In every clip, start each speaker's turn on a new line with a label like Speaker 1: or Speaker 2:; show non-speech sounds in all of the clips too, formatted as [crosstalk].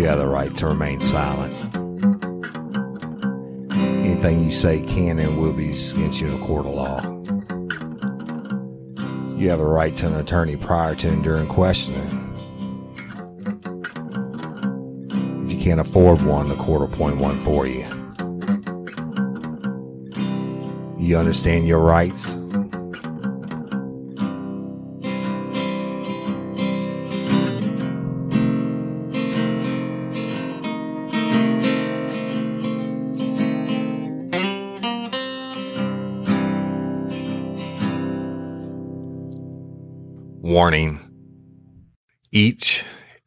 Speaker 1: You have the right to remain silent. Anything you say can and will be against you in a court of law. You have a right to an attorney prior to and during questioning. If you can't afford one, the court will appoint one for you. You understand your rights?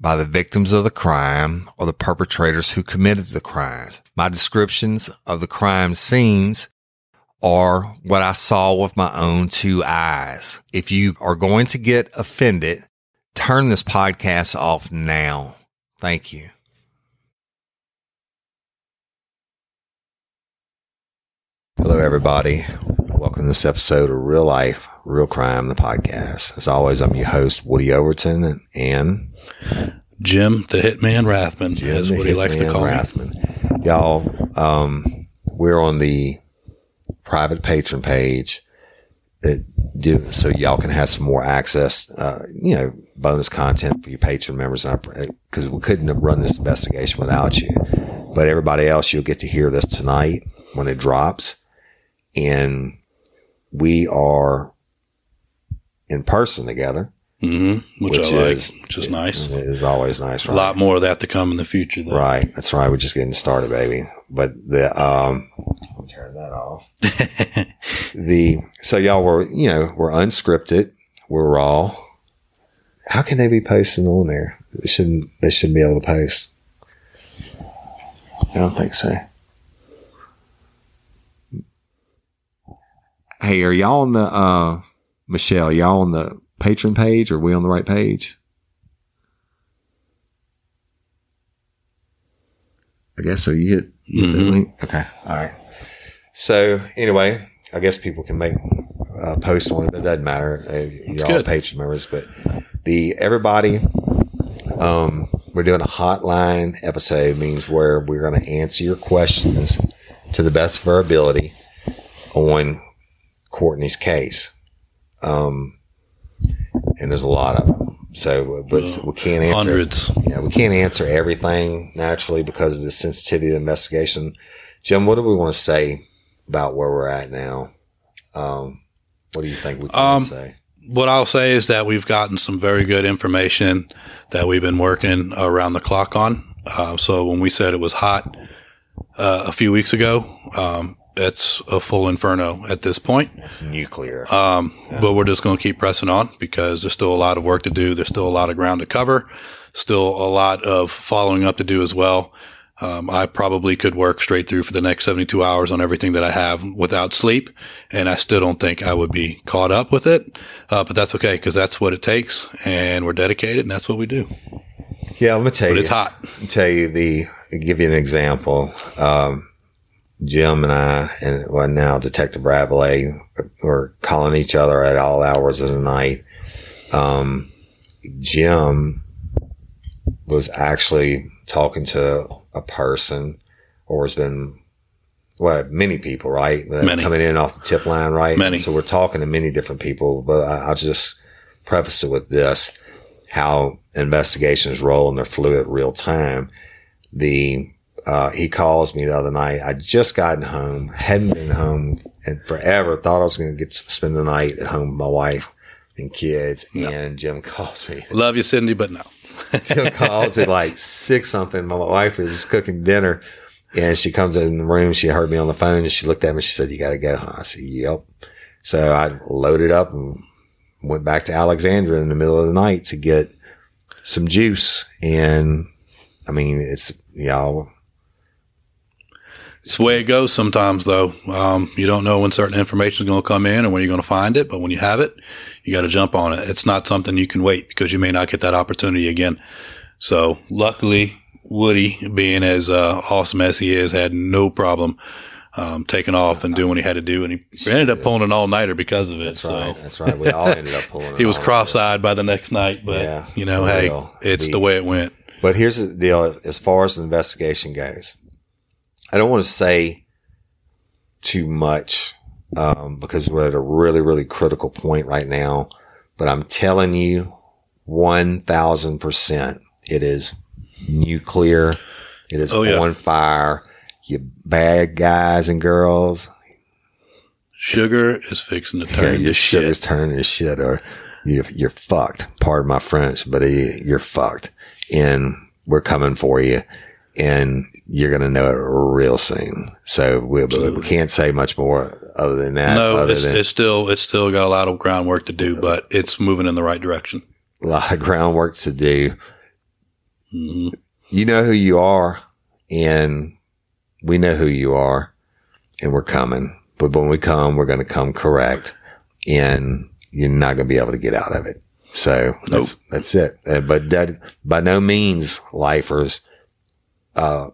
Speaker 1: by the victims of the crime or the perpetrators who committed the crimes. My descriptions of the crime scenes are what I saw with my own two eyes. If you are going to get offended, turn this podcast off now. Thank you. Hello, everybody. Welcome to this episode of Real Life, Real Crime, the podcast. As always, I'm your host, Woody Overton, and
Speaker 2: Jim, the Hitman Rathman,
Speaker 1: Jim
Speaker 2: is what he likes to call me.
Speaker 1: Y'all, um, we're on the private patron page that do so y'all can have some more access, uh, you know, bonus content for your patron members. Because we couldn't have run this investigation without you. But everybody else, you'll get to hear this tonight when it drops, and we are in person together,
Speaker 2: hmm which,
Speaker 1: which
Speaker 2: I like,
Speaker 1: is
Speaker 2: which is nice.
Speaker 1: It is always nice,
Speaker 2: A lot more of that to come in the future. Though.
Speaker 1: Right. That's right. We're just getting started, baby. But the, um, I'll turn that off. [laughs] the, so y'all were, you know, we're unscripted. We're raw. How can they be posting on there? They shouldn't, they shouldn't be able to post. I don't think so. Hey, are y'all on the, uh, Michelle, y'all on the patron page? Are we on the right page? I guess so. You hit, you hit that
Speaker 2: Mhm.
Speaker 1: link? Okay. All right. So anyway, I guess people can make uh, post on it, but it doesn't matter. You're all
Speaker 2: good.
Speaker 1: patron members, but the everybody, um, we're doing a hotline episode means where we're going to answer your questions to the best of our ability on Courtney's case. Um, and there's a lot of them. So, but
Speaker 2: Yeah.
Speaker 1: we can't answer
Speaker 2: Hundreds.
Speaker 1: yeah, we can't answer everything naturally because of the sensitivity of the investigation. Jim, what do we want to say about where we're at now? Um, what do you think we can
Speaker 2: Um,
Speaker 1: say?
Speaker 2: What I'll say is that we've gotten some very good information that we've been working around the clock on. Uh, so when we said it was hot uh, a few weeks ago, um, it's a full inferno at this point.
Speaker 1: It's nuclear.
Speaker 2: Um, But we're just going to keep pressing on because there's still a lot of work to do. There's still a lot of ground to cover. Still a lot of following up to do as well. Um, I probably could work straight through for the next 72 hours on everything that I have without sleep. And I still don't think I would be caught up with it. Uh, but that's okay because that's what it takes and we're dedicated and that's what we do.
Speaker 1: yeah, I'm gonna tell
Speaker 2: But
Speaker 1: you.
Speaker 2: it's hot.
Speaker 1: tell you the give you an example. Um, Jim and I, and well now Detective Bradley, were calling each other at all hours of the night. Um, Jim was actually talking to a person, or has been well, many people, right?
Speaker 2: Many.
Speaker 1: coming in off the tip line, right?
Speaker 2: Many.
Speaker 1: So we're talking to many different people, but I, I'll just preface it with this: how investigations roll and they're fluid real time. The uh, he calls me the other night. I just gotten home, hadn't been home in forever. Thought I was going to get to spend the night at home with my wife and kids. And Jim [laughs] calls me.
Speaker 2: Love you, Cindy, but no. [laughs]
Speaker 1: Jim calls at like six something. My wife is just cooking dinner, and she comes in the room. She heard me on the phone, and she looked at me. She said, "You got to go." I said, "Yep." So I loaded up and went back to Alexandria in the middle of the night to get some juice and I mean, it's y'all.
Speaker 2: It's the way it goes sometimes, though. Um, you don't know when certain information is going to come in or when you're going to find it, but when you have it, you got to jump on it. It's not something you can wait because you may not get that opportunity again. So luckily, Woody, being as uh, awesome as he is, had no problem um, taking off and doing what he had to do, and he ended up pulling an all nighter because of it.
Speaker 1: That's
Speaker 2: so.
Speaker 1: right. That's right. We all ended up [laughs] pulling.
Speaker 2: He was cross-eyed by the next night, but
Speaker 1: Yeah,
Speaker 2: you know, hey,
Speaker 1: real.
Speaker 2: it's
Speaker 1: The-
Speaker 2: the way it went.
Speaker 1: But here's the deal: as far as the investigation goes, I don't want to say too much um, because we're at a really, really critical point right now. But I'm telling you, one thousand percent, it is nuclear. It is
Speaker 2: Oh, yeah.
Speaker 1: on fire. You bad guys and girls,
Speaker 2: Sugar is fixing to
Speaker 1: yeah,
Speaker 2: turn
Speaker 1: your
Speaker 2: to
Speaker 1: shit turning to shit, or you're, you're fucked. Pardon my French, but uh, you're fucked. And we're coming for you, and you're gonna know it real soon. So we, we, can't say much more other than that.
Speaker 2: No, it's,
Speaker 1: than
Speaker 2: it's still it's still got a lot of groundwork to do, but it's moving in the right direction.
Speaker 1: a lot of groundwork to do.
Speaker 2: hmm
Speaker 1: You know who you are, and we know who you are, and we're coming. But when we come, we're going to come correct, and you're not going to be able to get out of it. So that's that's it. Uh, but that by no means, lifers, uh,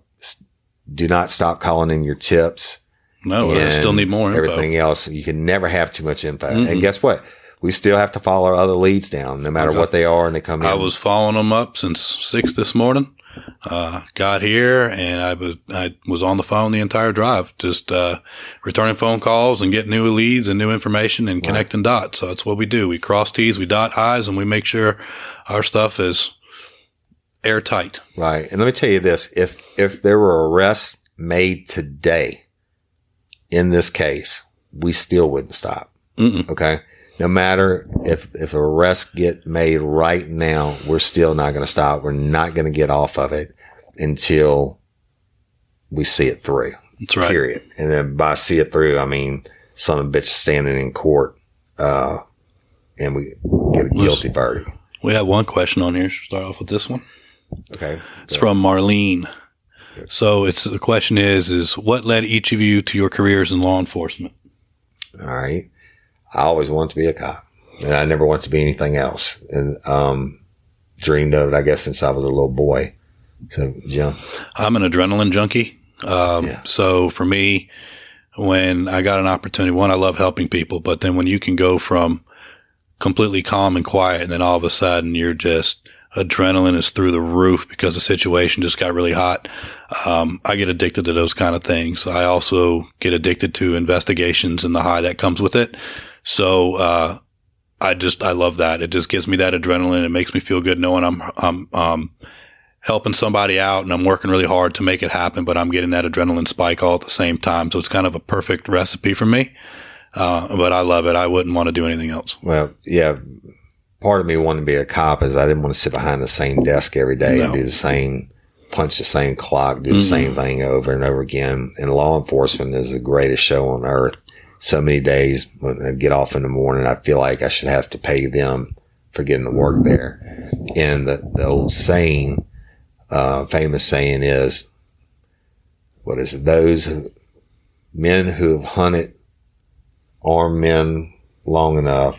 Speaker 1: do not stop calling in your tips.
Speaker 2: No, I still need more info.
Speaker 1: Everything else, you can never have too much info.
Speaker 2: Mm-mm.
Speaker 1: And guess what? We still have to follow our other leads down, no matter
Speaker 2: Okay.
Speaker 1: what they are, and they come in.
Speaker 2: I was following them up since six this morning. Uh, got here and I was, I was on the phone the entire drive, just, uh, returning phone calls and getting new leads and new information and connecting dots. So that's what we do. We cross T's, we dot I's and we make sure our stuff is airtight.
Speaker 1: Right. And let me tell you this. If, if there were arrests made today in this case, we still wouldn't stop.
Speaker 2: Mm-mm.
Speaker 1: Okay. No matter if, if arrests get made right now, we're still not going to stop. We're not going to get off of it until we see it through.
Speaker 2: That's right.
Speaker 1: Period. And then by see it through, I mean, some of bitch standing in court, uh, and we get a guilty verdict.
Speaker 2: We have one question on here. Should we start off with this one?
Speaker 1: Okay.
Speaker 2: It's from Marlene. So it's the question is is what led each of you to your careers in law enforcement?
Speaker 1: All right. I always wanted to be a cop and I never wanted to be anything else. And, um, dreamed of it, I guess, since I was a little boy. So, Jim,
Speaker 2: I'm an adrenaline junkie. Um,
Speaker 1: Yeah.
Speaker 2: So for me, when I got an opportunity, one, I love helping people, but then when you can go from completely calm and quiet and then all of a sudden you're just adrenaline is through the roof because the situation just got really hot. Um, I get addicted to those kind of things. I also get addicted to investigations and the high that comes with it. So, uh, I just, I love that. It just gives me that adrenaline. It makes me feel good knowing I'm, I'm, um, helping somebody out and I'm working really hard to make it happen, but I'm getting that adrenaline spike all at the same time. So it's kind of a perfect recipe for me. Uh, but I love it. I wouldn't want to do anything else.
Speaker 1: well, yeah, part of me wanting to be a cop is I didn't want to sit behind the same desk every day and do the same, punch the same clock, do the
Speaker 2: Mhm.
Speaker 1: same thing over and over again. And law enforcement is the greatest show on earth. So many days when I get off in the morning, I feel like I should have to pay them for getting to work there. And the, the old saying, uh, famous saying is, what is it? Those who, men who have hunted armed men long enough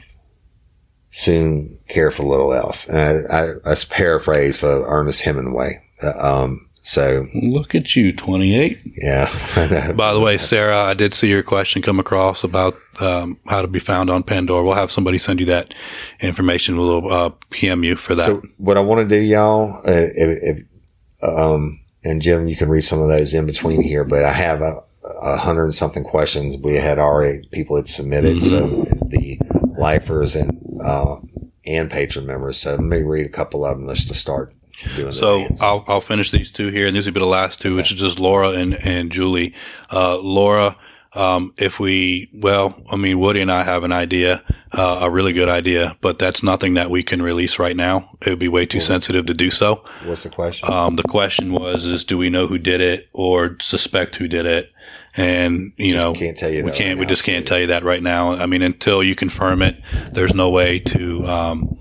Speaker 1: soon care for little else. And I, I, that's paraphrase for Ernest Hemingway. Uh, um, so
Speaker 2: Look at you, 28.
Speaker 1: yeah. [laughs]
Speaker 2: By the way, Sarah, I did see your question come across about um, how to be found on Pandora. We'll have somebody send you that information. We'll uh, PM you for that.
Speaker 1: So what I want to do, y'all, uh, if, if, um, and Jim, you can read some of those in between here, but I have a, a hundred and something questions we had already people had submitted. So the lifers and, uh, and patron members. So let me read a couple of them. Let's start doing
Speaker 2: So. I'll, I'll finish these two here, and these will be the last two, which is just Laura and, and Julie. Uh, Laura, um, if we, well, I mean, Woody and I have an idea, uh, a really good idea, but that's nothing that we can release right now. It would be way too sensitive to do so.
Speaker 1: What's the question?
Speaker 2: Um, the question was, is do we know who did it or suspect who did it? And, you
Speaker 1: Just
Speaker 2: know,
Speaker 1: can't tell you
Speaker 2: we can't,
Speaker 1: right
Speaker 2: we
Speaker 1: now.
Speaker 2: just can't tell you that right now. I mean, until you confirm it, there's no way to, um,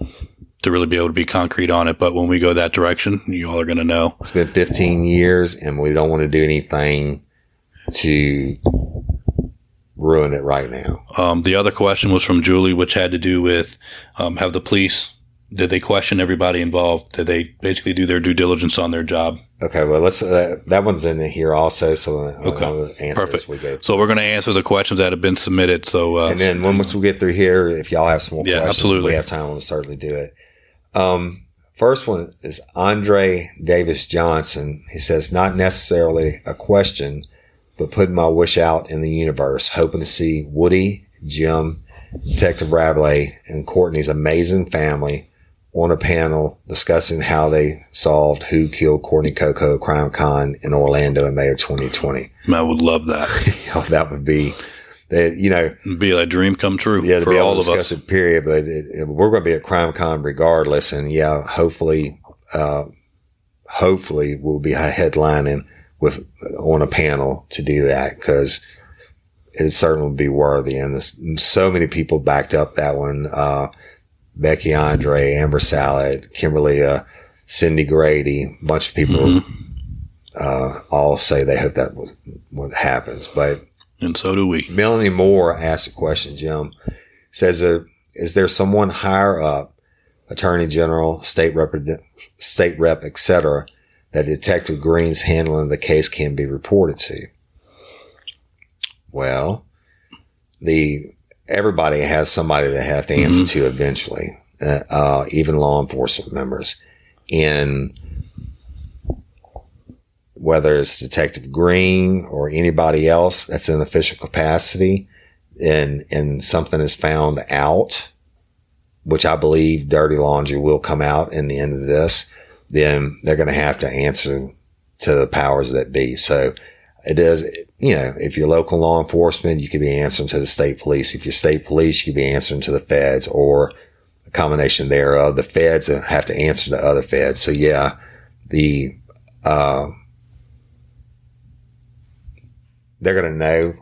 Speaker 2: to really be able to be concrete on it. But when we go that direction, you all are going to know.
Speaker 1: It's been 15 years and we don't want to do anything to ruin it right now.
Speaker 2: Um, the other question was from Julie, which had to do with um, have the police did they question everybody involved? Did they basically do their due diligence on their job?
Speaker 1: Okay, well, let's. Uh, that one's in here also, so
Speaker 2: Okay. Perfect.
Speaker 1: as we go.
Speaker 2: So we're going to answer the questions that have been submitted. So uh,
Speaker 1: and then once we get through here, if y'all have some more
Speaker 2: Yeah,
Speaker 1: questions,
Speaker 2: absolutely.
Speaker 1: we have time, we'll certainly do it. Um, first one is Andre Davis Johnson. He says, not necessarily a question, but putting my wish out in the universe, hoping to see Woody, Jim, Detective Rabelais, and Courtney's amazing family on a panel discussing how they solved who killed Courtney Coco CrimeCon in Orlando in May of 2020.
Speaker 2: I would love that. [laughs]
Speaker 1: That would be, that, you know,
Speaker 2: It'd be a dream come true
Speaker 1: yeah, to
Speaker 2: for
Speaker 1: be
Speaker 2: all
Speaker 1: to
Speaker 2: of us.
Speaker 1: it, period. But it, it- we're going to be at CrimeCon regardless, and yeah, hopefully, uh, hopefully we'll be headlining with on a panel to do that because it certainly would be worthy. And so many people backed up that one. Uh, Becky Andre, Amber Salad, Kimberly, uh, Cindy Grady, a bunch of people,
Speaker 2: Mhm.
Speaker 1: uh, all say they hope that was what happens, but
Speaker 2: And so do we.
Speaker 1: Melanie Moore asked a question, Jim. Says, uh, is there someone higher up, attorney general, state rep, state rep, et cetera, that Detective Green's handling of the case can be reported to? Well, the, everybody has somebody they have to answer to eventually, uh, uh, even law enforcement members. And whether it's Detective Green or anybody else that's in official capacity and, and something is found out, which I believe dirty laundry will come out in the end of this, then they're going to have to answer to the powers that be. So it is, you know, if you're local law enforcement, you could be answering to the state police. If you're state police, you could be answering to the feds or a combination thereof. The feds have to answer to other feds. So yeah, the, uh, they're going to know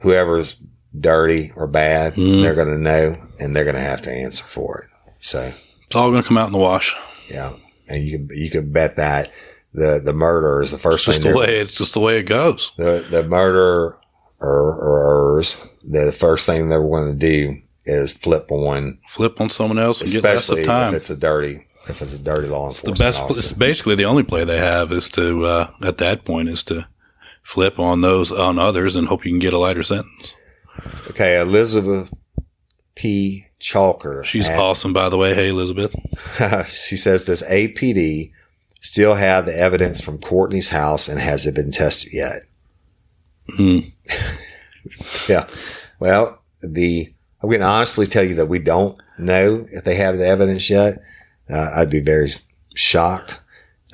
Speaker 1: whoever's dirty or bad,
Speaker 2: Mhm.
Speaker 1: they're going to know and they're going to have to answer for it. So
Speaker 2: It's all going to come out in the wash.
Speaker 1: yeah. And you can, you can bet that the, the murderer is the first
Speaker 2: It's just
Speaker 1: thing
Speaker 2: the way. It's just the way it goes.
Speaker 1: the, the murderer or, the first thing they're going to do is flip on,
Speaker 2: Flip on someone else and get less of time.
Speaker 1: if it's a dirty, if it's a dirty law enforcement, the
Speaker 2: best.
Speaker 1: officer.
Speaker 2: It's basically the only play they have is to uh, at that point is to flip on those on others and hope you can get a lighter sentence.
Speaker 1: Okay. Elizabeth P. Chalker.
Speaker 2: She's
Speaker 1: at-
Speaker 2: awesome, by the way. Hey, Elizabeth. [laughs]
Speaker 1: she says, does APD still have the evidence from Courtney's house and has it been tested yet?
Speaker 2: Hmm. [laughs]
Speaker 1: Yeah. Well, the, I'm going to honestly tell you that we don't know if they have the evidence yet. Uh, I'd be very shocked,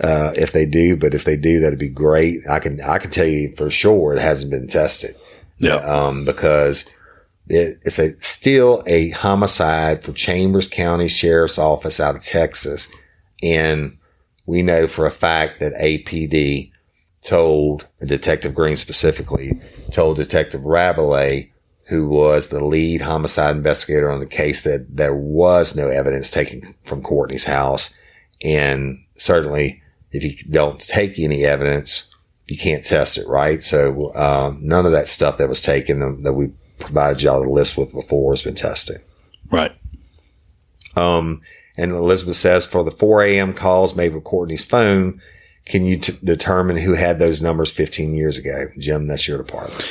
Speaker 1: uh, if they do, but if they do, that'd be great. I can, I can tell you for sure it hasn't been tested.
Speaker 2: Yeah.
Speaker 1: Um, because it, it's a still a homicide for Chambers County Sheriff's Office out of Texas. And we know for a fact that APD told Detective Green specifically told Detective Rabelais, who was the lead homicide investigator on the case that there was no evidence taken from Courtney's house. And certainly if you don't take any evidence, you can't test it, right? So, um, none of that stuff that was taken um, that we provided y'all the list with before has been tested.
Speaker 2: Right.
Speaker 1: Um, and Elizabeth says for the 4 a.m. calls made with Courtney's phone, can you t- determine who had those numbers 15 years ago? Jim, that's your department.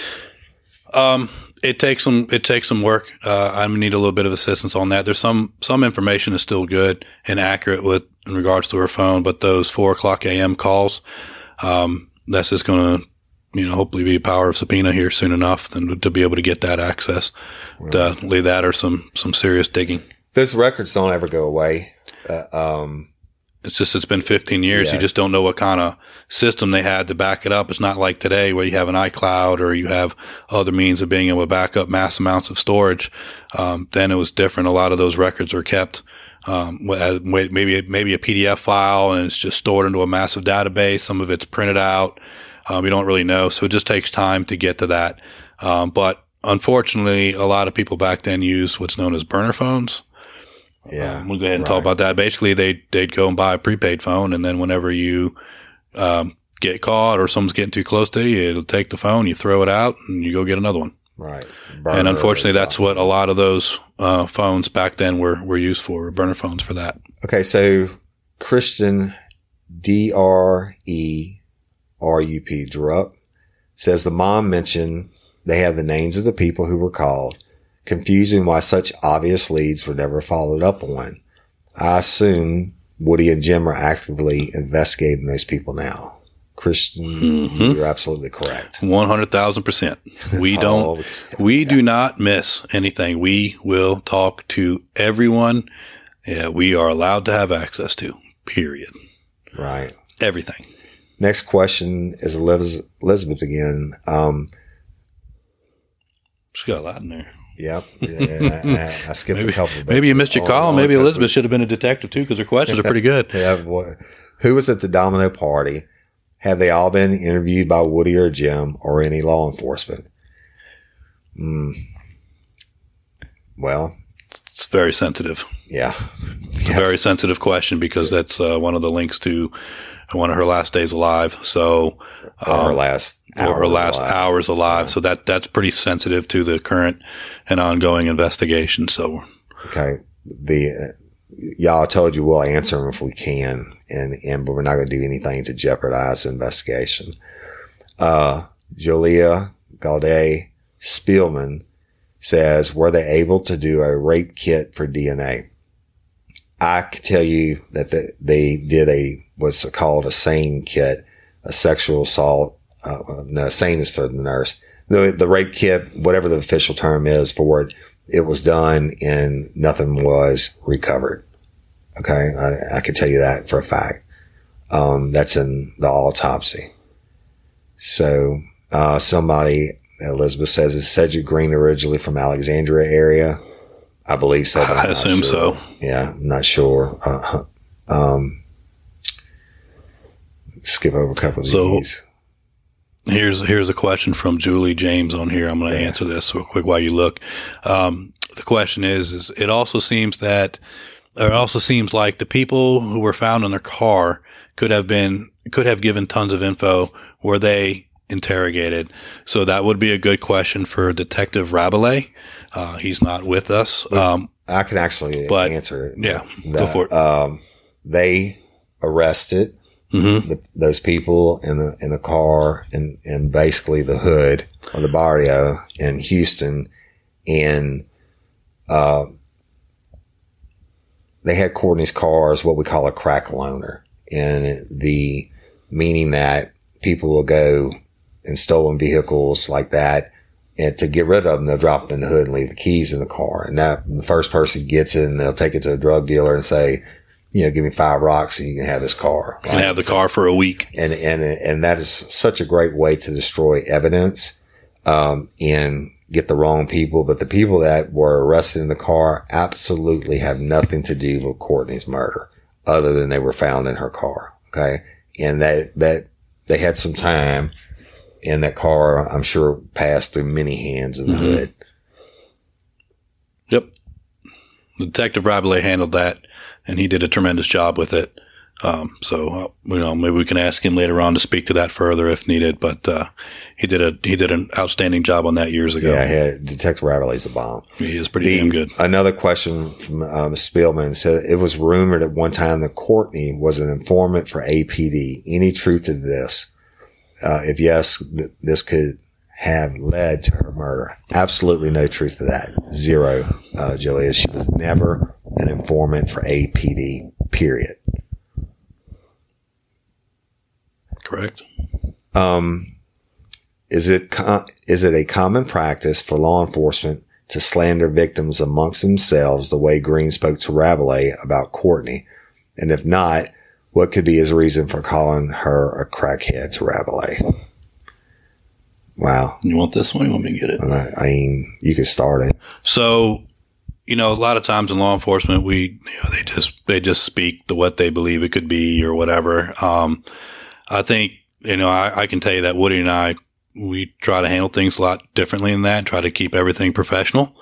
Speaker 2: Um, it takes some it takes some work. Uh, I need a little bit of assistance on that. There's some some information is still good and accurate with in regards to her phone, but those four o'clock a.m. calls, um, that's just going to you know hopefully be a power of subpoena here soon enough than to be able to get that access. Definitely that or some some serious digging.
Speaker 1: Those records don't ever go away. Uh, um,
Speaker 2: It's just it's been 15 years.
Speaker 1: Yeah.
Speaker 2: You just don't know what kind of system they had to back it up. It's not like today where you have an iCloud or you have other means of being able to back up mass amounts of storage. Um, then it was different. A lot of those records were kept. Um, wi- maybe maybe a PDF file and it's just stored into a massive database. Some of it's printed out. Um, you don't really know, so it just takes time to get to that. Um, but unfortunately, a lot of people back then used what's known as burner phones
Speaker 1: Yeah.
Speaker 2: Um, we'll go ahead and
Speaker 1: Right.
Speaker 2: talk about that. Basically, they they'd go and buy a prepaid phone, and then whenever you um, get caught or someone's getting too close to you, it'll take the phone, you throw it out, and you go get another one.
Speaker 1: Right.
Speaker 2: and unfortunately, that's what a lot of those uh, phones back then were were used for burner phones for that.
Speaker 1: Okay, so Christian D R E R U P Drup says the mom mentioned they have the names of the people who were called, confusing why such obvious leads were never followed up on. I assume Woody and Jim are actively investigating those people now. Christian,
Speaker 2: Mhm.
Speaker 1: you're absolutely correct.
Speaker 2: One hundred thousand percent. [laughs] We don't.
Speaker 1: we.
Speaker 2: We do not miss anything. We will talk to everyone. Yeah, we are allowed to have access to. Period.
Speaker 1: Right.
Speaker 2: Everything.
Speaker 1: Next question is Elizabeth again. Um,
Speaker 2: She's got a lot in there.
Speaker 1: Yep. Yeah, I, I skipped
Speaker 2: Maybe-
Speaker 1: a couple.
Speaker 2: Maybe you missed your call. Maybe Elizabeth should have been a detective too, because her questions are pretty good. [laughs]
Speaker 1: Yeah, boy. Who was at the domino party? Have they all been interviewed by Woody or Jim or any law enforcement? Hmm. Well,
Speaker 2: It's very sensitive.
Speaker 1: yeah.
Speaker 2: A very sensitive question because that's uh, one of the links to one of her last days alive. So,
Speaker 1: Or her
Speaker 2: um,
Speaker 1: last
Speaker 2: or last
Speaker 1: alive.
Speaker 2: hours alive. So that that's pretty sensitive to the current and ongoing investigation. So
Speaker 1: Okay. The uh, y'all told you we'll answer them if we can, and and but we're not going to do anything to jeopardize the investigation. Uh, Julia Gaudet Spielman says, were they able to do a rape kit for DNA? I can tell you that the, they did a what's called a SANE kit, a sexual assault. Uh, no, SANE is for the nurse. The the rape kit, whatever the official term is for it, it was done and nothing was recovered. Okay, I, I can tell you that for a fact. Um, that's in the autopsy. So uh, somebody, Elizabeth says, is Cedric Green originally from Alexandria area? I believe so.
Speaker 2: I assume
Speaker 1: sure.
Speaker 2: so.
Speaker 1: Yeah, I'm not sure. Uh, um, skip over a couple of
Speaker 2: So-
Speaker 1: these.
Speaker 2: Here's here's a question from Julie James on here. I'm going to
Speaker 1: Yeah.
Speaker 2: answer this real quick while you look. Um, the question is: is it also seems that, it also seems like the people who were found in their car could have been could have given tons of info. Were they interrogated? So that would be a good question for Detective Rabelais. Uh, he's not with us. Um,
Speaker 1: I can actually
Speaker 2: But-
Speaker 1: answer it.
Speaker 2: yeah, it.
Speaker 1: Um, they arrested
Speaker 2: mhm.
Speaker 1: the, those people in the in the car and and basically the hood or the barrio in Houston, and uh, they had Courtney's car as what we call a crack loaner, and the meaning that people will go in stolen vehicles like that. And to get rid of them, they'll drop them in the hood and leave the keys in the car. And that the first person gets it, and they'll take it to a drug dealer and say, you know, give me five rocks and you can have this car.
Speaker 2: You can have the car for a week.
Speaker 1: and and and that is such a great way to destroy evidence um, and get the wrong people. But the people that were arrested in the car absolutely have nothing to do with Courtney's murder, other than they were found in her car. Okay, and that that they had some time in that car. I'm sure passed through many hands in the
Speaker 2: Mhm.
Speaker 1: hood.
Speaker 2: Yep. Detective Rabelais handled that, and he did a tremendous job with it. Um, so uh, you know, maybe we can ask him later on to speak to that further if needed. But uh, he did a he did an outstanding job on that years ago.
Speaker 1: Yeah, he had, Detective Rabelais a bomb.
Speaker 2: He is pretty damn good.
Speaker 1: Another question from um, Spielman said it was rumored at one time that Courtney was an informant for APD. Any truth to this? Uh, if yes, th- this could have led to her murder. Absolutely no truth to that. Zero, uh, Julia. She was never an informant for APD, period.
Speaker 2: Correct.
Speaker 1: Um, is it co- is it a common practice for law enforcement to slander victims amongst themselves the way Green spoke to Rabelais about Courtney? And if not, what could be his reason for calling her a crackhead to Rabelais? Wow.
Speaker 2: You want this one? You want me to get it?
Speaker 1: I, I mean, you can start it.
Speaker 2: So, you know, a lot of times in law enforcement, we you know they just they just speak the what they believe it could be or whatever. Um, I think you know I, I can tell you that Woody and I we try to handle things a lot differently than that. Try to keep everything professional.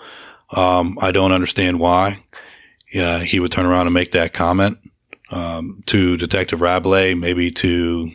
Speaker 2: Um, I don't understand why. uh, he would turn around and make that comment um, to Detective Rabelais, maybe to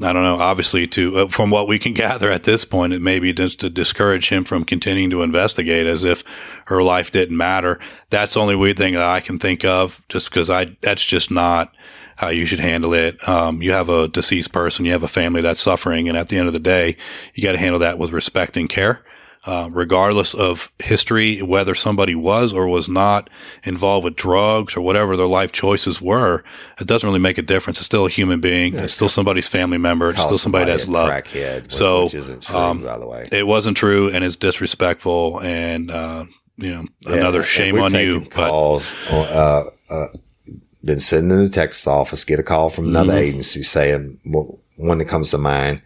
Speaker 2: I don't know. Obviously, to uh, from what we can [laughs] gather at this point, it may be just to discourage him from continuing to investigate, as if her life didn't matter. That's the only weird thing that I can think of, just because I that's just not how you should handle it. Um, you have a deceased person, you have a family that's suffering, and at the end of the day, you got to handle that with respect and care. Uh, regardless of history, whether somebody was or was not involved with drugs or whatever their life choices were, it doesn't really make a difference. It's still a human being. Yeah, it's still somebody's family member. It's still somebody, somebody that's loved.
Speaker 1: Crackhead,
Speaker 2: so,
Speaker 1: which isn't true, um, by the way.
Speaker 2: It wasn't true and it's disrespectful and, uh, you know, yeah, another shame on you.
Speaker 1: Calls, but, uh, uh, been sitting in the Texas office, get a call from another mm-hmm. agency saying, well, one that comes to mind,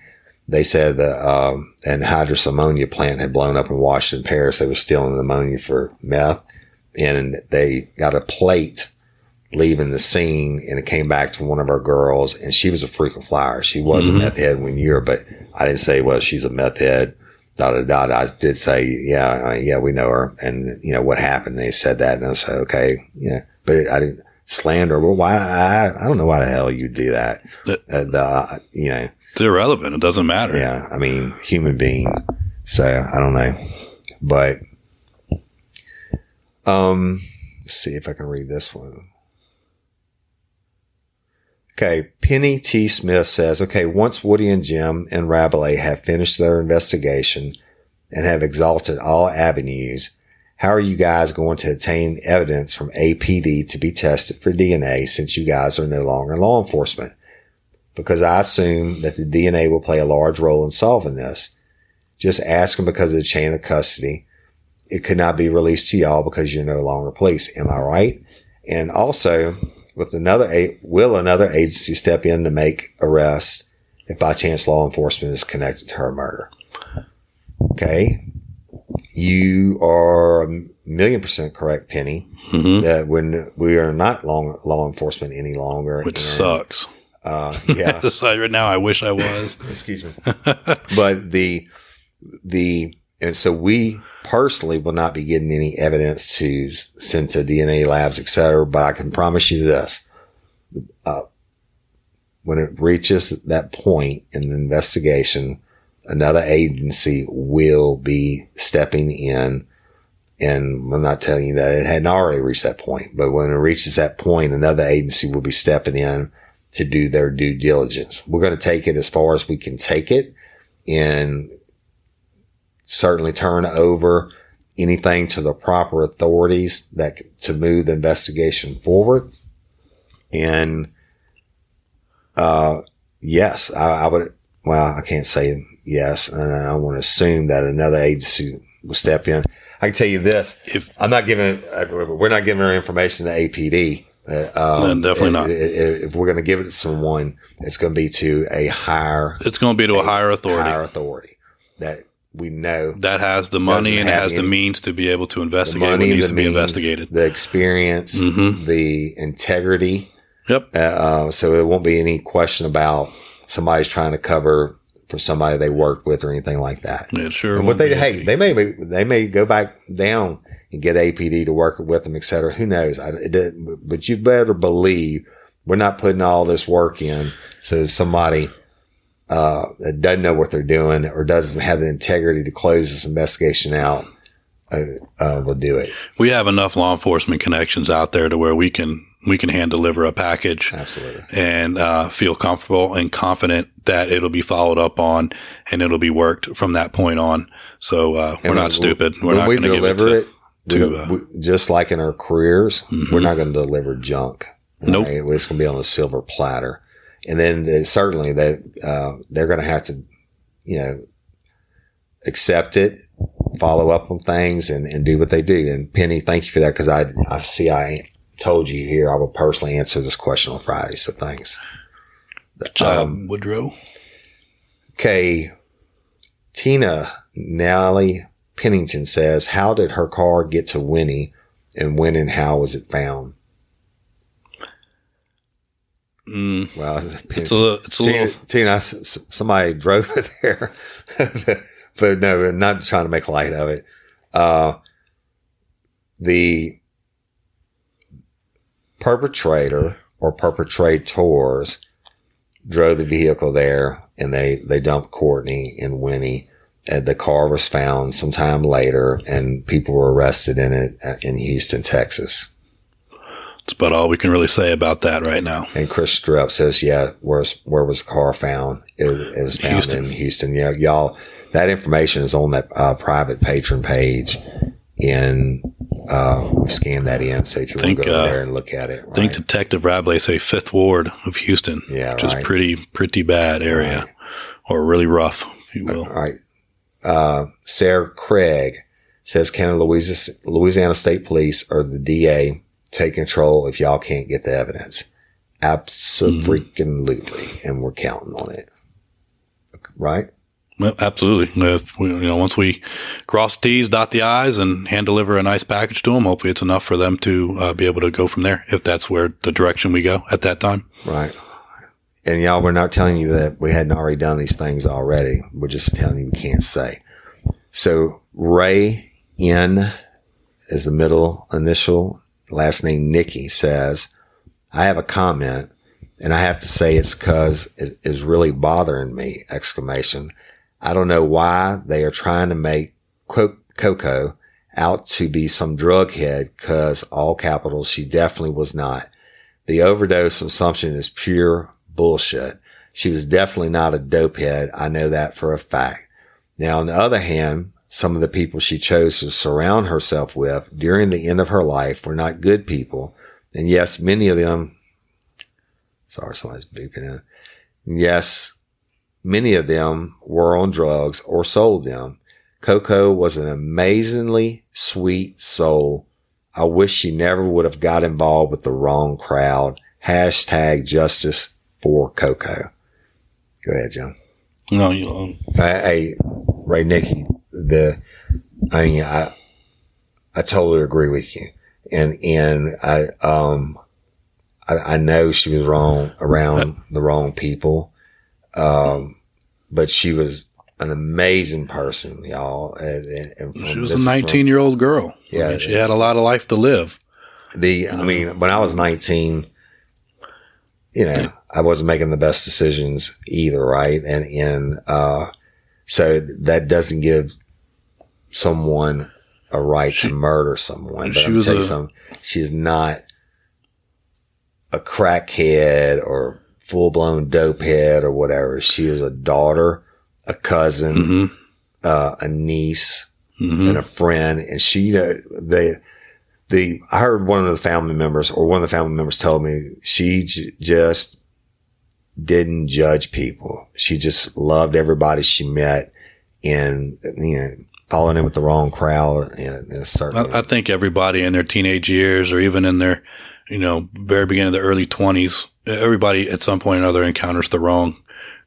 Speaker 1: they said that um, an anhydrous ammonia plant had blown up in Washington Parish. They were stealing ammonia for meth, and they got a plate leaving the scene, and it came back to one of our girls, and she was a frequent flyer. She was mm-hmm. a meth head when you're, but I didn't say, well, she's a meth head. Da da da. I did say, yeah, uh, yeah, we know her, and you know what happened. They said that, and I said, okay, yeah, but it, I didn't slander. Well, why? I, I don't know why the hell you do that. uh, the, you know,
Speaker 2: it's irrelevant. It doesn't matter.
Speaker 1: Yeah. I mean, human being. So I don't know, but, um, let's see if I can read this one. Okay. Penny T. Smith says, okay, once Woody and Jim and Rabelais have finished their investigation and have exalted all avenues, how are you guys going to obtain evidence from APD to be tested for DNA since you guys are no longer law enforcement? Because I assume that the DNA will play a large role in solving this. Just ask them because of the chain of custody. It could not be released to y'all because you're no longer police. Am I right? And also, with another, will another agency step in to make arrests if by chance law enforcement is connected to her murder? Okay. You are a million percent correct, Penny, mm-hmm. that when we are not long, law enforcement any longer.
Speaker 2: Which sucks.
Speaker 1: Uh, [laughs] yeah.
Speaker 2: right now, I wish I was. [laughs]
Speaker 1: Excuse me. but the, the, and so we personally will not be getting any evidence to send to DNA labs, et cetera. But I can promise you this. Uh, when it reaches that point in the investigation, another agency will be stepping in. And I'm not telling you that it hadn't already reached that point, but when it reaches that point, another agency will be stepping in to do their due diligence. We're going to take it as far as we can take it and certainly turn over anything to the proper authorities that to move the investigation forward. And, uh, yes, I, I would, well, I can't say yes. And I want to assume that another agency will step in. I can tell you this. If I'm not giving, we're not giving our information to APD
Speaker 2: uh, um, no, definitely not.
Speaker 1: If we're going to give it to someone, it's going to be to a higher.
Speaker 2: It's going to be to a, a higher authority.
Speaker 1: Higher authority that we know
Speaker 2: that has the money and has any, the means to be able to investigate what needs to be investigated.
Speaker 1: The experience, mm-hmm. the integrity.
Speaker 2: Yep.
Speaker 1: Uh, uh, so it won't be any question about somebody's trying to cover for somebody they worked with or anything like that.
Speaker 2: Yeah, sure.
Speaker 1: And what they hey, they may they may go back down and get APD to work with them, et cetera. Who knows? I, it, but you better believe we're not putting all this work in. So somebody, uh, that doesn't know what they're doing or doesn't have the integrity to close this investigation out, uh, uh, will do it.
Speaker 2: We have enough law enforcement connections out there to where we can, we can hand deliver a package
Speaker 1: absolutely
Speaker 2: and uh, feel comfortable and confident that it'll be followed up on and it'll be worked from that point on. So uh, we're not stupid. We're not going to deliver it,
Speaker 1: to, uh, we, just like in our careers, mm-hmm. we're not going to deliver junk.
Speaker 2: Nope.
Speaker 1: Right? It's going to be on a silver platter. And then they, certainly that, uh, they're going to have to, you know, accept it, follow up on things and, and do what they do. And Penny, thank you for that. Cause I, I see I told you here I will personally answer this question on Friday. So thanks.
Speaker 2: Um, Woodrow.
Speaker 1: Okay. Tina Nally Pennington says, how did her car get to Winnie and when and how was it found?
Speaker 2: Mm,
Speaker 1: well,
Speaker 2: it's a little, it's a
Speaker 1: Tina,
Speaker 2: little.
Speaker 1: Tina, somebody drove it there, [laughs] but no, not trying to make light of it. Uh, the perpetrator or perpetrators drove the vehicle there and they, they dumped Courtney and Winnie. And the car was found sometime later and people were arrested in it uh, in Houston, Texas.
Speaker 2: That's about all we can really say about that right now.
Speaker 1: And Chris Strupp says, yeah, where's, where was the car found? It, it was found Houston. in Houston. Yeah, y'all, that information is on that uh, private patron page in uh, scan that in. So if you think, want to go uh, there and look at it,
Speaker 2: right? think Detective Rabelais say Fifth Ward of Houston,
Speaker 1: yeah,
Speaker 2: which
Speaker 1: right.
Speaker 2: is pretty pretty bad area, right. or really rough, if you will.
Speaker 1: All right. Uh, Sarah Craig says, "Can Louisiana, Louisiana State Police or the DA take control if y'all can't get the evidence?" Absolutely, mm-hmm. and we're counting on it. Right?
Speaker 2: Well, absolutely. If we, you know, once we cross the T's, dot the I's, and hand deliver a nice package to them, hopefully it's enough for them to uh, be able to go from there. If that's where the direction we go at that time.
Speaker 1: Right. And y'all, we're not telling you that we hadn't already done these things already. We're just telling you we can't say. So Ray N is the middle initial. Last name Nikki says, I have a comment and I have to say it's because it is really bothering me! Exclamation. I don't know why they are trying to make Coco out to be some drug head cause all capitals she definitely was not. The overdose assumption is pure bullshit. She was definitely not a dope head. I know that for a fact. Now, on the other hand, some of the people she chose to surround herself with during the end of her life were not good people. And yes, many of them, sorry, somebody's beeping in. Yes, Many of them were on drugs or sold them. Coco was an amazingly sweet soul. I wish she never would have got involved with the wrong crowd. Hashtag justice for Coco. Go ahead, John.
Speaker 2: No, you don't.
Speaker 1: Hey, Ray Nikki, the, I mean, I, I totally agree with you. And, and I, um, I, I know she was wrong around the wrong people. Um, but she was an amazing person, y'all. And,
Speaker 2: and she was a 19 year old girl. Yeah. I mean, she had a lot of life to live.
Speaker 1: The, I mean, when I was 19, you know, I wasn't making the best decisions either. Right. And, and, uh, so that doesn't give someone a right she, to murder someone. But she I'm was a, some, she's not a crackhead or full blown dope head or whatever. She is a daughter, a cousin, mm-hmm. uh, a niece, mm-hmm. and a friend. And she, uh, they, the, I heard one of the family members or one of the family members told me she j- just didn't judge people. She just loved everybody she met and, you know, falling in with the wrong crowd. And, and
Speaker 2: certainly, I, I think everybody in their teenage years or even in their, you know, very beginning of the early twenties everybody at some point or another encounters the wrong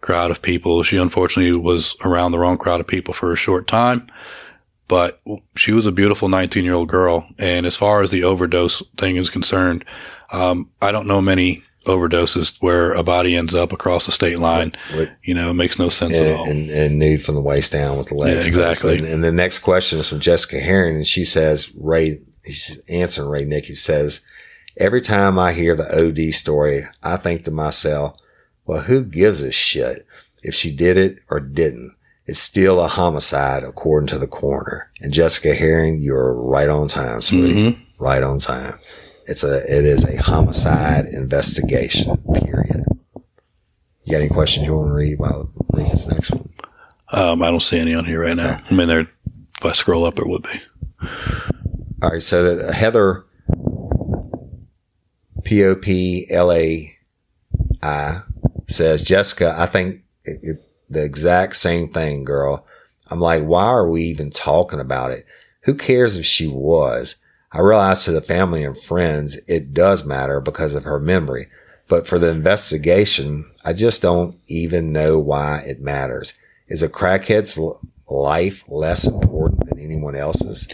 Speaker 2: crowd of people. She unfortunately was around the wrong crowd of people for a short time, but she was a beautiful 19 year old girl. And as far as the overdose thing is concerned, um, I don't know many overdoses where a body ends up across the state line. What, you know, it makes no sense
Speaker 1: and,
Speaker 2: at all.
Speaker 1: And, and nude from the waist down with the legs.
Speaker 2: Yeah, exactly.
Speaker 1: And, and, the next question is from Jessica Herring, and she says, Ray, she's answering Ray Nick. He says, Every time I hear the OD story, I think to myself, well, who gives a shit if she did it or didn't? It's still a homicide according to the coroner. And Jessica Herring, you're right on time, sweetie. Mm-hmm. Right on time. It's a, it is a homicide investigation, period. You got any questions you want to read while I read this next one?
Speaker 2: Um, I don't see any on here right now. I mean, there, if I scroll up, it would be.
Speaker 1: All right. So the, Heather P O P L A I says, Jessica, I think it, the exact same thing, girl. I'm like, why are we even talking about it? Who cares if she was? I realize to the family and friends, it does matter because of her memory. But for the investigation, I just don't even know why it matters. Is a crackhead's life less important than anyone else's?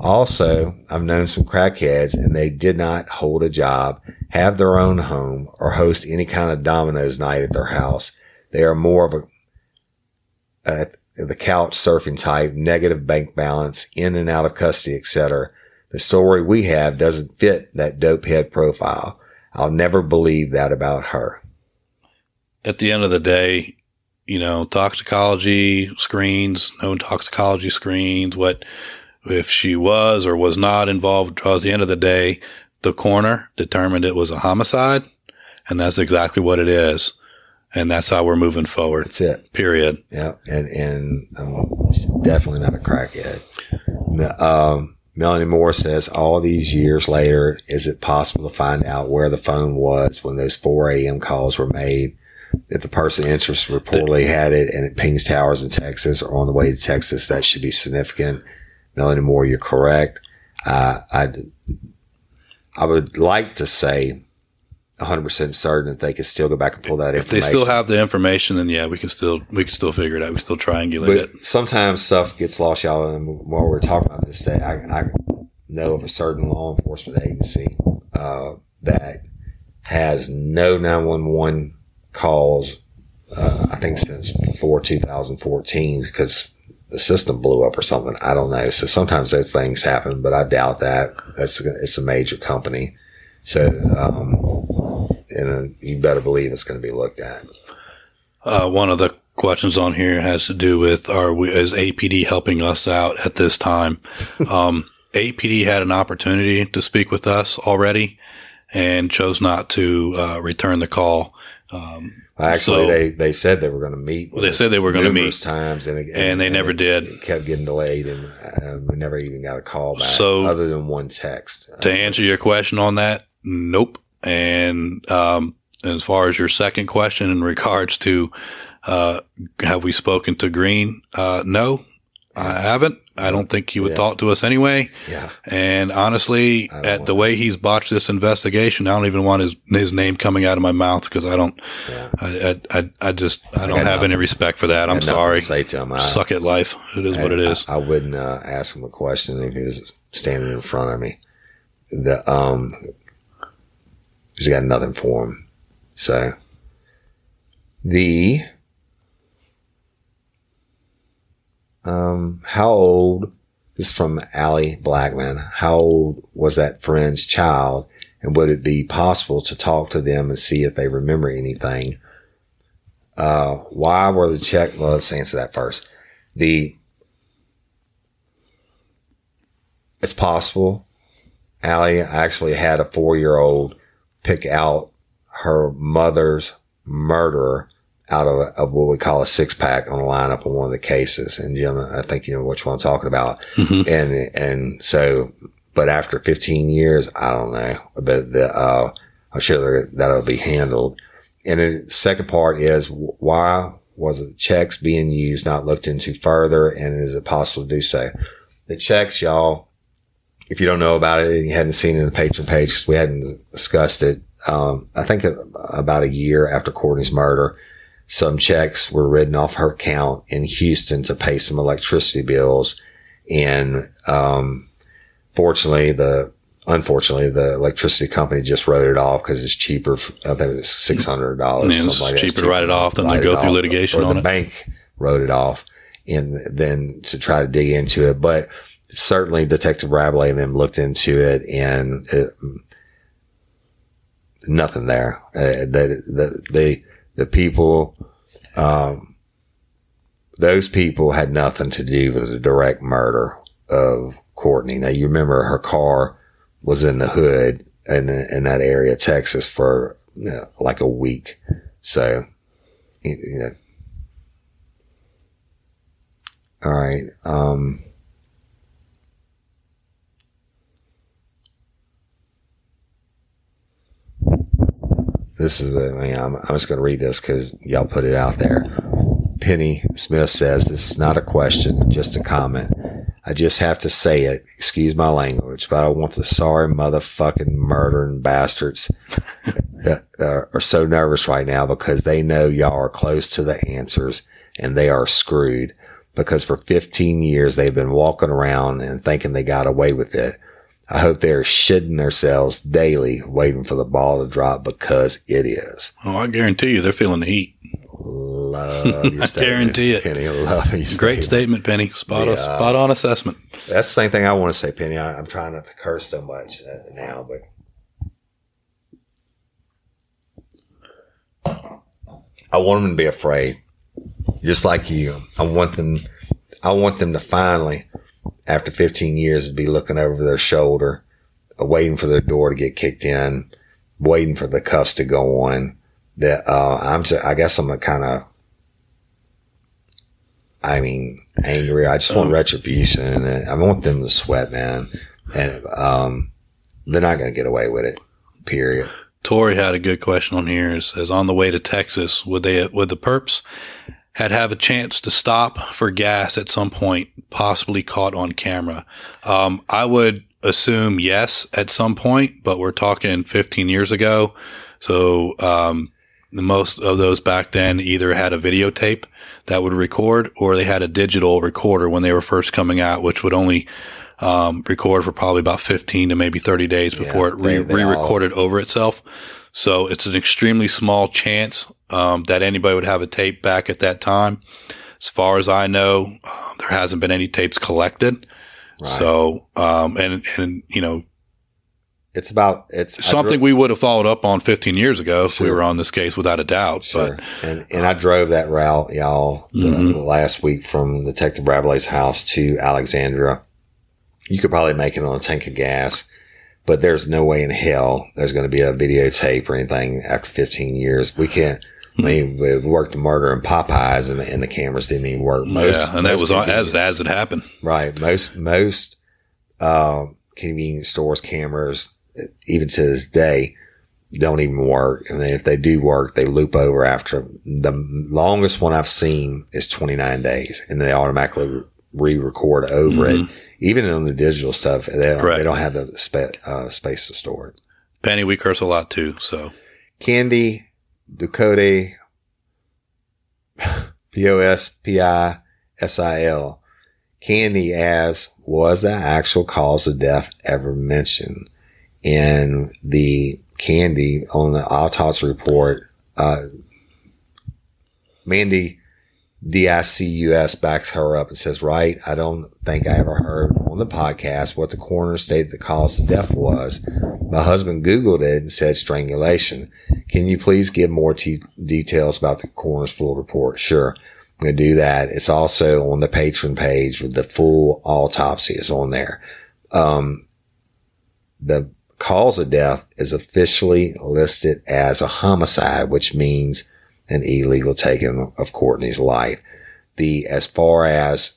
Speaker 1: Also, I've known some crackheads and they did not hold a job, have their own home, or host any kind of dominoes night at their house. They are more of a, a the couch surfing type, negative bank balance, in and out of custody, etc. The story we have doesn't fit that dope head profile. I'll never believe that about her.
Speaker 2: At the end of the day, you know, toxicology screens, no toxicology screens, what if she was or was not involved towards the end of the day, the coroner determined it was a homicide, and that's exactly what it is. And that's how we're moving forward.
Speaker 1: That's it.
Speaker 2: Period.
Speaker 1: Yeah. And, and um, definitely not a crackhead. Um, Melanie Moore says, all these years later, is it possible to find out where the phone was when those 4 a.m. calls were made? If the person interested reportedly had it and it pings towers in Texas or on the way to Texas, that should be significant. Melanie Moore, you're correct. Uh, I, I would like to say 100% certain that they could still go back and pull that
Speaker 2: If they still have the information, then yeah, we can still we can still figure it out. We can still triangulate
Speaker 1: but
Speaker 2: it.
Speaker 1: sometimes stuff gets lost, y'all. And while we're talking about this today, I, I know of a certain law enforcement agency uh, that has no 911 calls, uh, I think since before 2014 because the system blew up or something. I don't know. So sometimes those things happen, but I doubt that. That's it's a major company. So, um, and uh, you better believe it's going to be looked at.
Speaker 2: Uh, one of the questions on here has to do with are we, is APD helping us out at this time? [laughs] um, APD had an opportunity to speak with us already and chose not to uh, return the call. Um,
Speaker 1: Actually,
Speaker 2: So-
Speaker 1: they, they said they were going to meet.
Speaker 2: Well, they said they were gonna meet.
Speaker 1: times, and, it-
Speaker 2: And they never
Speaker 1: it-
Speaker 2: did.
Speaker 1: It kept getting delayed, and uh, we never even got a call back,
Speaker 2: So-
Speaker 1: other than one text.
Speaker 2: to answer your question on that, nope. And um, as far as your second question in regards to uh, have we spoken to Green? Uh, no, I haven't. I don't think he would
Speaker 1: Yeah.
Speaker 2: talk to us anyway.
Speaker 1: yeah,
Speaker 2: And honestly, at the way he's botched this investigation, I don't even want his his name coming out of my mouth because I don't.
Speaker 1: yeah.
Speaker 2: I I, I, I just I don't
Speaker 1: got
Speaker 2: have any respect for that.
Speaker 1: I
Speaker 2: I'm sorry.
Speaker 1: Say to him, I,
Speaker 2: Suck it, life. It is what it
Speaker 1: I-
Speaker 2: is.
Speaker 1: I, I wouldn't uh, ask him a question if he was standing in front of me. The um, he's got nothing for him. So the um, how old? This is from Allie Blackman. How old was that friend's child, and would it be possible to talk to them and see if they remember anything? Uh, why were the check? Well, let's answer that first. The it's possible. Allie actually had a four year old pick out her mother's murderer out of, a, of what we call a six pack on a lineup on one of the cases. And Jim, I think you know which one I'm talking about.
Speaker 2: Mhm.
Speaker 1: And, and so, but after 15 years, I don't know, but the, uh, I'm sure that'll be handled. And the second part is why was the checks being used not looked into further? And is it possible to do so? The checks, y'all, if you don't know about it and you hadn't seen it in the patron page because we hadn't discussed it, um, I think about a year after Courtney's murder, some checks were written off her account in Houston to pay some electricity bills. And, um, fortunately, the, unfortunately, the electricity company just wrote it off because it's cheaper. I think it was $600 or
Speaker 2: Yeah, it's
Speaker 1: something like that.
Speaker 2: cheaper to write it off than to go through
Speaker 1: off,
Speaker 2: litigation
Speaker 1: or
Speaker 2: on
Speaker 1: the
Speaker 2: it.
Speaker 1: bank wrote it off and then to try to dig into it. But certainly Detective Rabelais and them looked into it and it, nothing there. Uh, the, the, the, the people, um, those people had nothing to do with the direct murder of Courtney. Now you remember her car was in the hood in, in that area, Texas for you know, like a week. So, you know, all right. Um, this is, I mean, I'm, I'm just going to read this because y'all put it out there. Penny Smith says, this is not a question, just a comment. I just have to say it. Excuse my language, but I want the sorry motherfucking murdering bastards [laughs] that are, are so nervous right now because they know y'all are close to the answers and they are screwed because for 15 years they've been walking around and thinking they got away with it. I hope they're shitting themselves daily waiting for the ball to drop because it is.
Speaker 2: Oh, I guarantee you, they're feeling the heat.
Speaker 1: love [laughs]
Speaker 2: I
Speaker 1: statement.
Speaker 2: guarantee it.
Speaker 1: Penny, love your
Speaker 2: Great
Speaker 1: statement.
Speaker 2: statement, Penny. Spot on, spot on assessment.
Speaker 1: That's the same thing I want to say, Penny. I, I'm trying not to curse so much uh, now, but I want them to be afraid, just like you. I want them. I want them to finally, after 15 years, to be looking over their shoulder, uh, waiting for their door to get kicked in, waiting for the cuffs to go on. That uh, I'm. Just, I guess I'm a kind of. I mean, angry. I just want
Speaker 2: Um,
Speaker 1: retribution, and I want them to sweat, man. And um, they're not going to get away with it. Period.
Speaker 2: Tori had a good question on here. It says, on the way to Texas, would they, would the perps had have a chance to stop for gas at some point, possibly caught on camera? Um, I would assume yes at some point, but we're talking 15 years ago. So, um, the most of those back then either had a videotape that would record or they had a digital recorder when they were first coming out, which would only, um, record for probably about 15 to maybe 30 days before it re-
Speaker 1: they- they all-
Speaker 2: re-recorded over itself. So it's an extremely small chance um, that anybody would have a tape back at that time. As far as I know, uh, there hasn't been any tapes collected.
Speaker 1: Right.
Speaker 2: So, um, and, and, you know,
Speaker 1: it's about it's
Speaker 2: something
Speaker 1: dro-
Speaker 2: we would have followed up on 15 years ago if we were on this case without a doubt.
Speaker 1: Sure. and and I drove that route, y'all, the,
Speaker 2: Mhm.
Speaker 1: the last week from Detective Bradley's house to Alexandria. You could probably make it on a tank of gas, but there's no way in hell there's going to be a videotape or anything after 15 years. We can't. I mean, we worked murder in Popeyes, and the, and the cameras didn't even work.
Speaker 2: But, yeah. And that
Speaker 1: most
Speaker 2: was as, as it happened.
Speaker 1: Right. Most most uh, convenience stores cameras, even to this day, don't even work. And then if they do work, they loop over after the longest one I've seen is 29 days, and they automatically re-record over it. Even on the digital stuff, they don't,
Speaker 2: Correct.
Speaker 1: they don't have the spa- uh, space to store it.
Speaker 2: Penny, we curse a lot too. So
Speaker 1: Candy, Ducote, P O S P I S I L. Candy as was the actual cause of death ever mentioned in the candy on the autopsy report. Uh, Mandy DICUS backs her up and says, right, I don't think I ever heard on the podcast what the coroner stated the cause of death was. My husband Googled it and said strangulation. Can you please give more t- details about the coroner's full report? Sure. I'm going to do that. It's also on the patron page with the full autopsy is on there. Um, the cause of death is officially listed as a homicide, which means an illegal taking of Courtney's life. The, as far as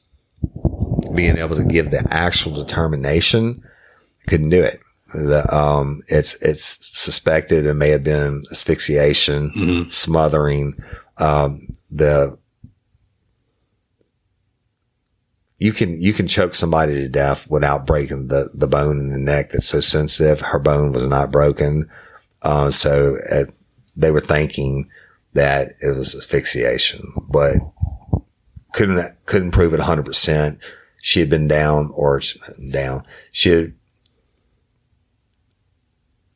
Speaker 1: being able to give the actual determination, couldn't do it. The, um, it's, it's suspected it may have been asphyxiation,
Speaker 2: Mhm.
Speaker 1: smothering, um, the, you can, you can choke somebody to death without breaking the, the bone in the neck that's so sensitive. Her bone was not broken. Uh, so uh they were thinking that it was asphyxiation, but couldn't, couldn't prove it 100%. She had been down or down. She had,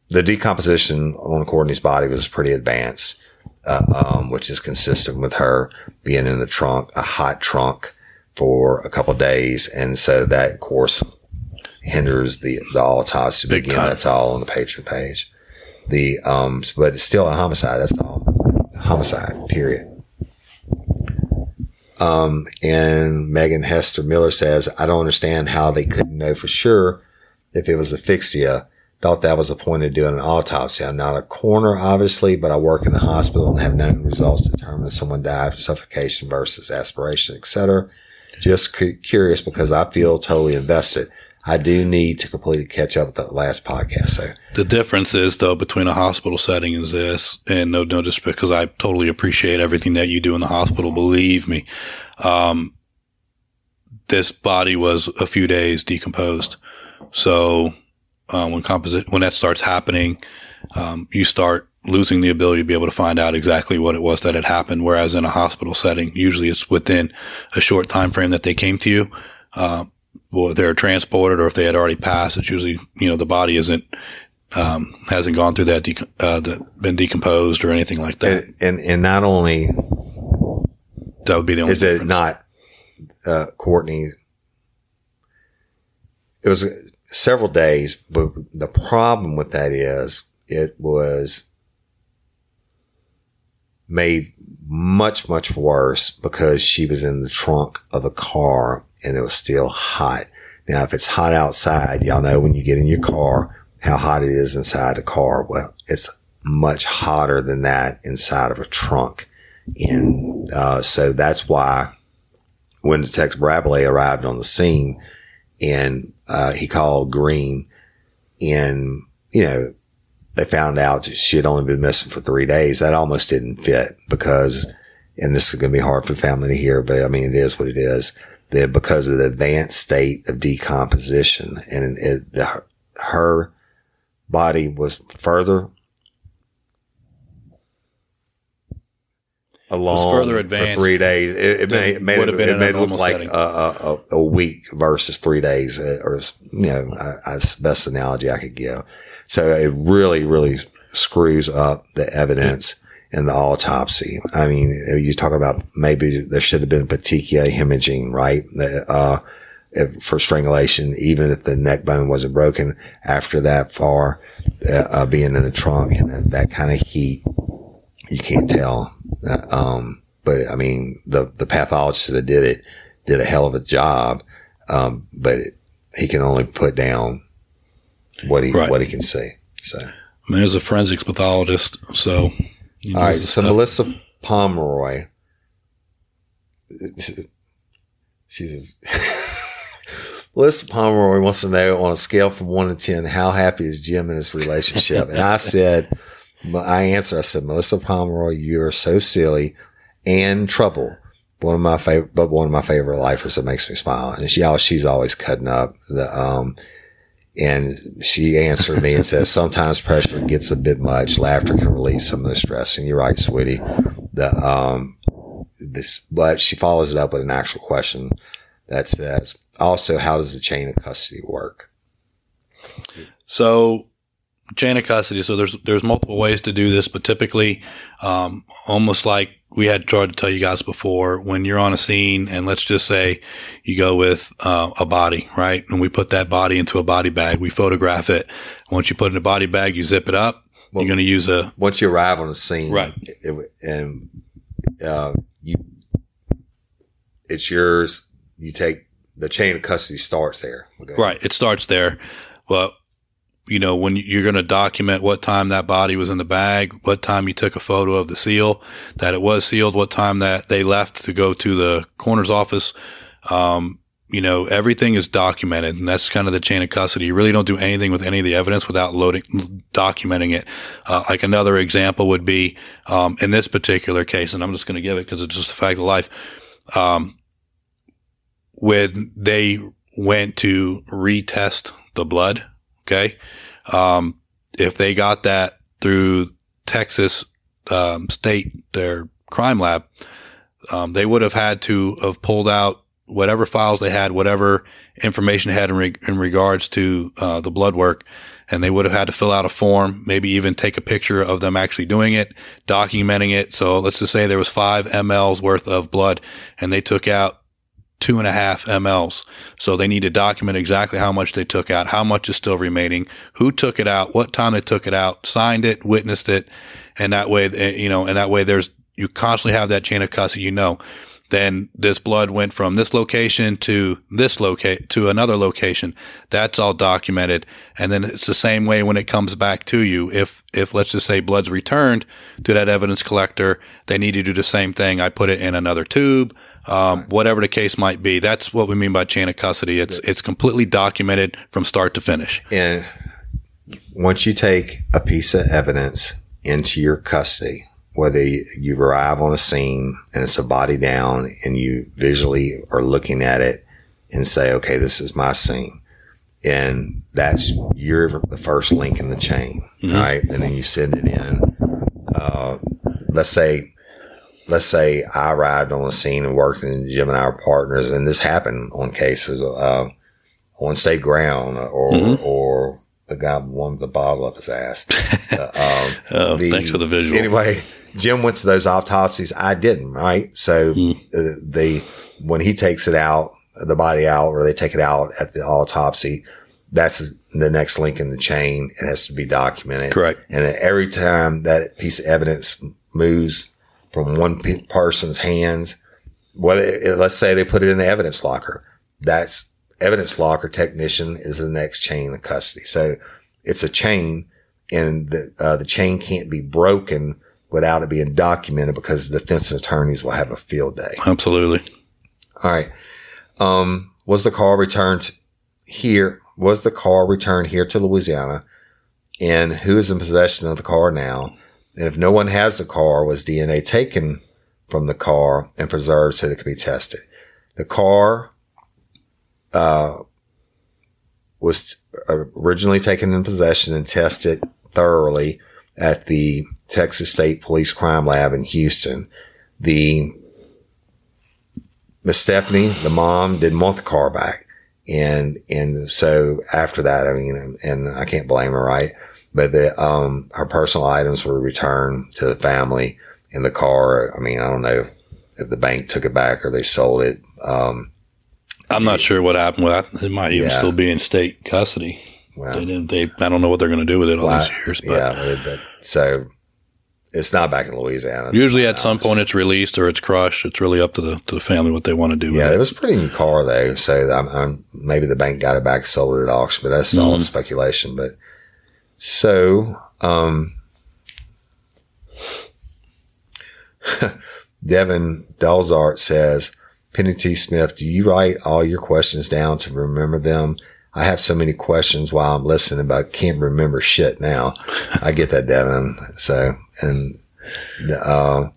Speaker 1: the decomposition on Courtney's body was pretty advanced, uh, um, which is consistent with her being in the trunk, a hot trunk for a couple of days. And so that, of course, hinders the, the autopsy
Speaker 2: Big
Speaker 1: begin.
Speaker 2: time.
Speaker 1: That's all on the patron page. The, um, but it's still a homicide. That's all. Homicide, period. Um, and Megan Hester Miller says, I don't understand how they couldn't know for sure if it was asphyxia. Thought that was the point of doing an autopsy. I'm not a coroner, obviously, but I work in the hospital and have known results to determine if someone died from suffocation versus aspiration, etc. Just cu- curious because I feel totally invested. I do need to completely catch up with the last podcast. So
Speaker 2: The difference is though between a hospital setting is this, and no notice because I totally appreciate everything that you do in the hospital. Believe me, um, this body was a few days decomposed. So uh, when composite when that starts happening, um, you start losing the ability to be able to find out exactly what it was that had happened. Whereas in a hospital setting, usually it's within a short time frame that they came to you. Uh, well, if they're transported or if they had already passed, it's usually, you know, the body isn't, um, hasn't gone through that, dec- uh, been decomposed or anything like that.
Speaker 1: and, and and not only
Speaker 2: That would be the only
Speaker 1: Is it not, uh, Courtney? It was several days, but the problem with that is it was made much, much worse because she was in the trunk of a car and it was still hot. Now, if it's hot outside, y'all know when you get in your car, how hot it is inside the car. Well, it's much hotter than that inside of a trunk. And, uh, so that's why when Detective Bradley arrived on the scene and, uh, he called Green and, you know, they found out she had only been missing for three days. That almost didn't fit because, and this is going to be hard for the family to hear, but I mean, it is what it is. That because of the advanced state of decomposition and it, the, her body was further along
Speaker 2: further
Speaker 1: for
Speaker 2: advanced
Speaker 1: three days. It, it made, it made it,
Speaker 2: have been
Speaker 1: it made look like a, a, a- week versus three days, uh, or you know, that's the best analogy I could give. So it really, really screws up the evidence in the autopsy. I mean, you talk about maybe there should have been petechia hemorrhaging, right? Uh, if- for strangulation, even if the neck bone wasn't broken after that far, uh, uh, being in the trunk and that, that kind of heat, you can't tell. Uh, Um, but I mean, the, the pathologist that did it did a hell of a job. Um, but it, he can only put down what he,
Speaker 2: Right.
Speaker 1: what he can see. So.
Speaker 2: I mean, as a forensics pathologist, so.
Speaker 1: All right. So
Speaker 2: stuff.
Speaker 1: Melissa Pomeroy, she's [laughs] Melissa Pomeroy wants to know on a scale from one to 10, how happy is Jim in his relationship? and I said, I answered, I said, Melissa Pomeroy, you're so silly and trouble. One of my favorite, but one of my favorite lifers that makes me smile. And she, al- she's always cutting up the, um, and she answered me and said, sometimes pressure gets a bit much. Laughter can relieve some of the stress. And you're right, sweetie. The, um, this, but she follows it up with an actual question that says, also, how does the chain of custody work?
Speaker 2: So chain of custody. So there's there's multiple ways to do this, but typically, um, almost like we had tried to tell you guys before, when you're on a scene, and let's just say you go with uh, a body, right? And we put that body into a body bag, we photograph it. Once you put it in a body bag, you zip it up.
Speaker 1: Well-
Speaker 2: you're going to use a
Speaker 1: Once you arrive on the scene,
Speaker 2: Right.
Speaker 1: it- and uh, you, it's yours. You take the chain of custody starts there. Okay.
Speaker 2: Right. It starts there. But, you know, when you're going to document what time that body was in the bag, what time you took a photo of the seal, that it was sealed, what time that they left to go to the coroner's office. Um, you know, everything is documented and that's kind of the chain of custody. You really don't do anything with any of the evidence without loading, documenting it. Uh, like another example would be, um, in this particular case, and I'm just going to give it because it's just a fact of life. Um, when they went to retest the blood, okay, um, if they got that through Texas um, state, their crime lab, um, they would have had to have pulled out whatever files they had, whatever information they had in, re- in regards to uh, the blood work, and they would have had to fill out a form, maybe even take a picture of them actually doing it, documenting it. So let's just say there was five mLs worth of blood, and they took out two and a half mLs. So they need to document exactly how much they took out, how much is still remaining, who took it out, what time they took it out, signed it, witnessed it, and that way, eh, you know, and that way there's you constantly have that chain of custody. You know, then this blood went from this location to this locate to another location. That's all documented. And then it's the same way when it comes back to you. If, if let's just say blood's returned to that evidence collector, they need to do the same thing. I put it in another tube, um, whatever the case might be. That's what we mean by chain of custody. It's, it's completely documented from start to finish.
Speaker 1: And once you take a piece of evidence into your custody, whether you arrive on a scene and it's a body down and you visually are looking at it and say, okay, this is my scene. And that's you're the first link in the chain, right? And then you send it in. Uh, let's say, let's say I arrived on the scene and worked and Jim and I are partners and this happened on cases, uh, on state ground or,
Speaker 2: Mhm.
Speaker 1: or the guy warmed the bottle up his ass. [laughs] Uh, um,
Speaker 2: Oh, thanks for the visual.
Speaker 1: Anyway, Jim went to those autopsies. I didn't, right? So
Speaker 2: Hmm.
Speaker 1: uh, the when he takes it out, the body out, or they take it out at the autopsy, that's the next link in the chain. It has to be documented.
Speaker 2: Correct.
Speaker 1: And every time that piece of evidence moves from one person's hands, whether it- let's say they put it in the evidence locker, that's evidence locker technician is the next chain of custody. So it's a chain and the, uh, the chain can't be broken without it being documented because the defense attorneys will have a field day.
Speaker 2: Absolutely.
Speaker 1: All right. Um, was the car returned here? Was the car returned here to Louisiana? And who is in possession of the car now? And if no one has the car, was DNA taken from the car and preserved so that it could be tested? The car, uh, was originally taken in possession and tested thoroughly at the Texas State Police Crime Lab in Houston. The Miss Stephanie, the mom, didn't want the car back. And, and so after that, I mean, and, and I can't blame her, right? But the, um, her personal items were returned to the family in the car. I mean, I don't know if, the bank took it back or they sold it. Um,
Speaker 2: I'm not sure what happened with that. It might even
Speaker 1: Yeah.
Speaker 2: still be in state custody.
Speaker 1: well,
Speaker 2: They didn't. They. I don't know what they're going to do with it all
Speaker 1: well,
Speaker 2: these years. But
Speaker 1: yeah, but that, so it's not back in Louisiana. It's
Speaker 2: usually, at some point, it's released or it's crushed. It's really up to the to the family what they want to do.
Speaker 1: Yeah,
Speaker 2: with
Speaker 1: it
Speaker 2: it.
Speaker 1: was a pretty new car though. So I'm, I'm, maybe the bank got it back, sold it at auction, but that's all
Speaker 2: Mhm.
Speaker 1: speculation. But so, um, [laughs] Devin Dalzart says, Penny T. Smith, do you write all your questions down to remember them? I have so many questions while I'm listening, but I can't remember shit now. I get that, Devin. So, and, the, uh,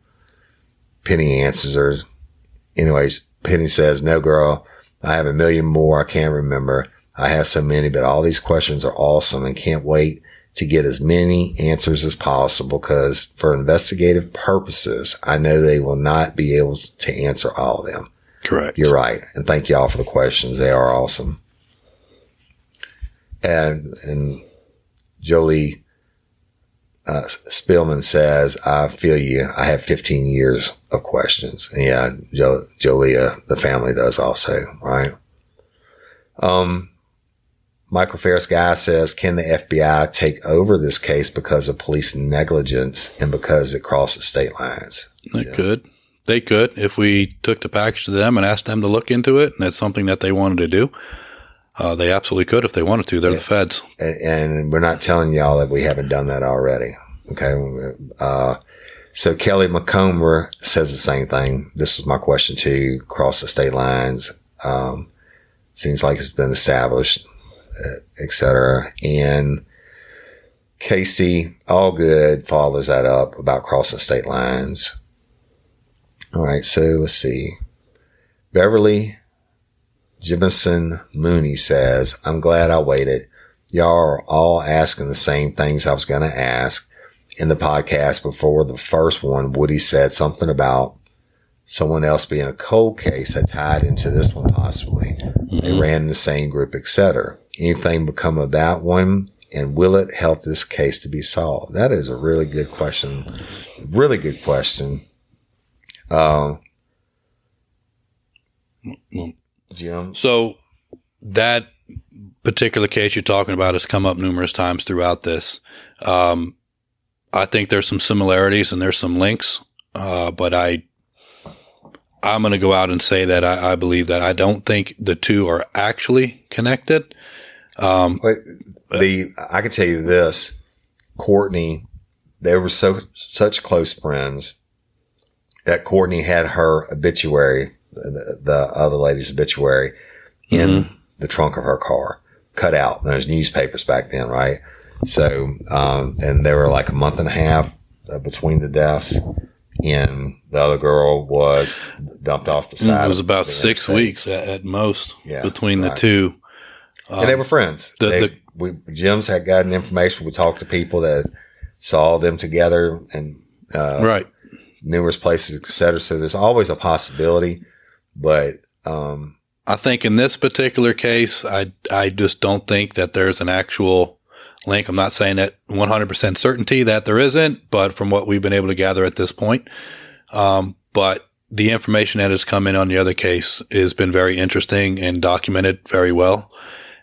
Speaker 1: Penny answers her anyways, Penny says, no girl, I have a million more. I can't remember. I have so many, but all these questions are awesome and can't wait to get as many answers as possible because for investigative purposes, I know they will not be able to answer all of them.
Speaker 2: correct.
Speaker 1: You're right. And thank y'all for the questions. They are awesome. And, and Jolie, uh, Spillman says, I feel you. I have 15 years of questions. And yeah, jo- Jolia, the family does also, right? Um, Michael Ferris Guy says, can the FBI take over this case because of police negligence and because it crosses state lines?
Speaker 2: They could. They could if we took the package to them and asked them to look into it, and that's something that they wanted to do. Uh, they absolutely could if they wanted to. They're the feds.
Speaker 1: and, and we're not telling y'all that we haven't done that already. Okay. Uh, so Kelly McComber says the same thing. This is my question too. Cross the state lines. Um, seems like it's been established, et cetera. And Casey Allgood follows that up about crossing state lines. All right. So let's see. Beverly Jimison Mooney says, I'm glad I waited. Y'all are all asking the same things I was going to ask in the podcast before the first one. Woody said something about someone else being a cold case that tied into this one possibly. They mm-hmm. ran in the same group, etc. Anything become of that one? And will it help this case to be solved? That is a really good question. Really good question. Um, Jim,
Speaker 2: So that particular case you're talking about has come up numerous times throughout this. Um, I think there's some similarities and there's some links, uh, but I I'm going to go out and say that I, I believe that I don't think the two are actually connected. Um,
Speaker 1: the I can tell you this, Courtney, they were so such close friends that Courtney had her obituary, the, the other lady's obituary, in the trunk of her car, cut out. There's newspapers back then, right? So, um, and they were like a month and a half uh, between the deaths, and the other girl was dumped off the side.
Speaker 2: it was about six weeks at, at most
Speaker 1: Yeah,
Speaker 2: between the
Speaker 1: right.
Speaker 2: Two.
Speaker 1: and they were friends.
Speaker 2: the-
Speaker 1: They-
Speaker 2: the-
Speaker 1: we Jim's had gotten information. We talked to people that saw them together and uh,
Speaker 2: Right.
Speaker 1: numerous places, et cetera. So there's always a possibility, but um,
Speaker 2: I think in this particular case, I I just don't think that there's an actual link. I'm not saying that 100% certainty that there isn't, but from what we've been able to gather at this point, um, but the information that has come in on the other case has been very interesting and documented very well.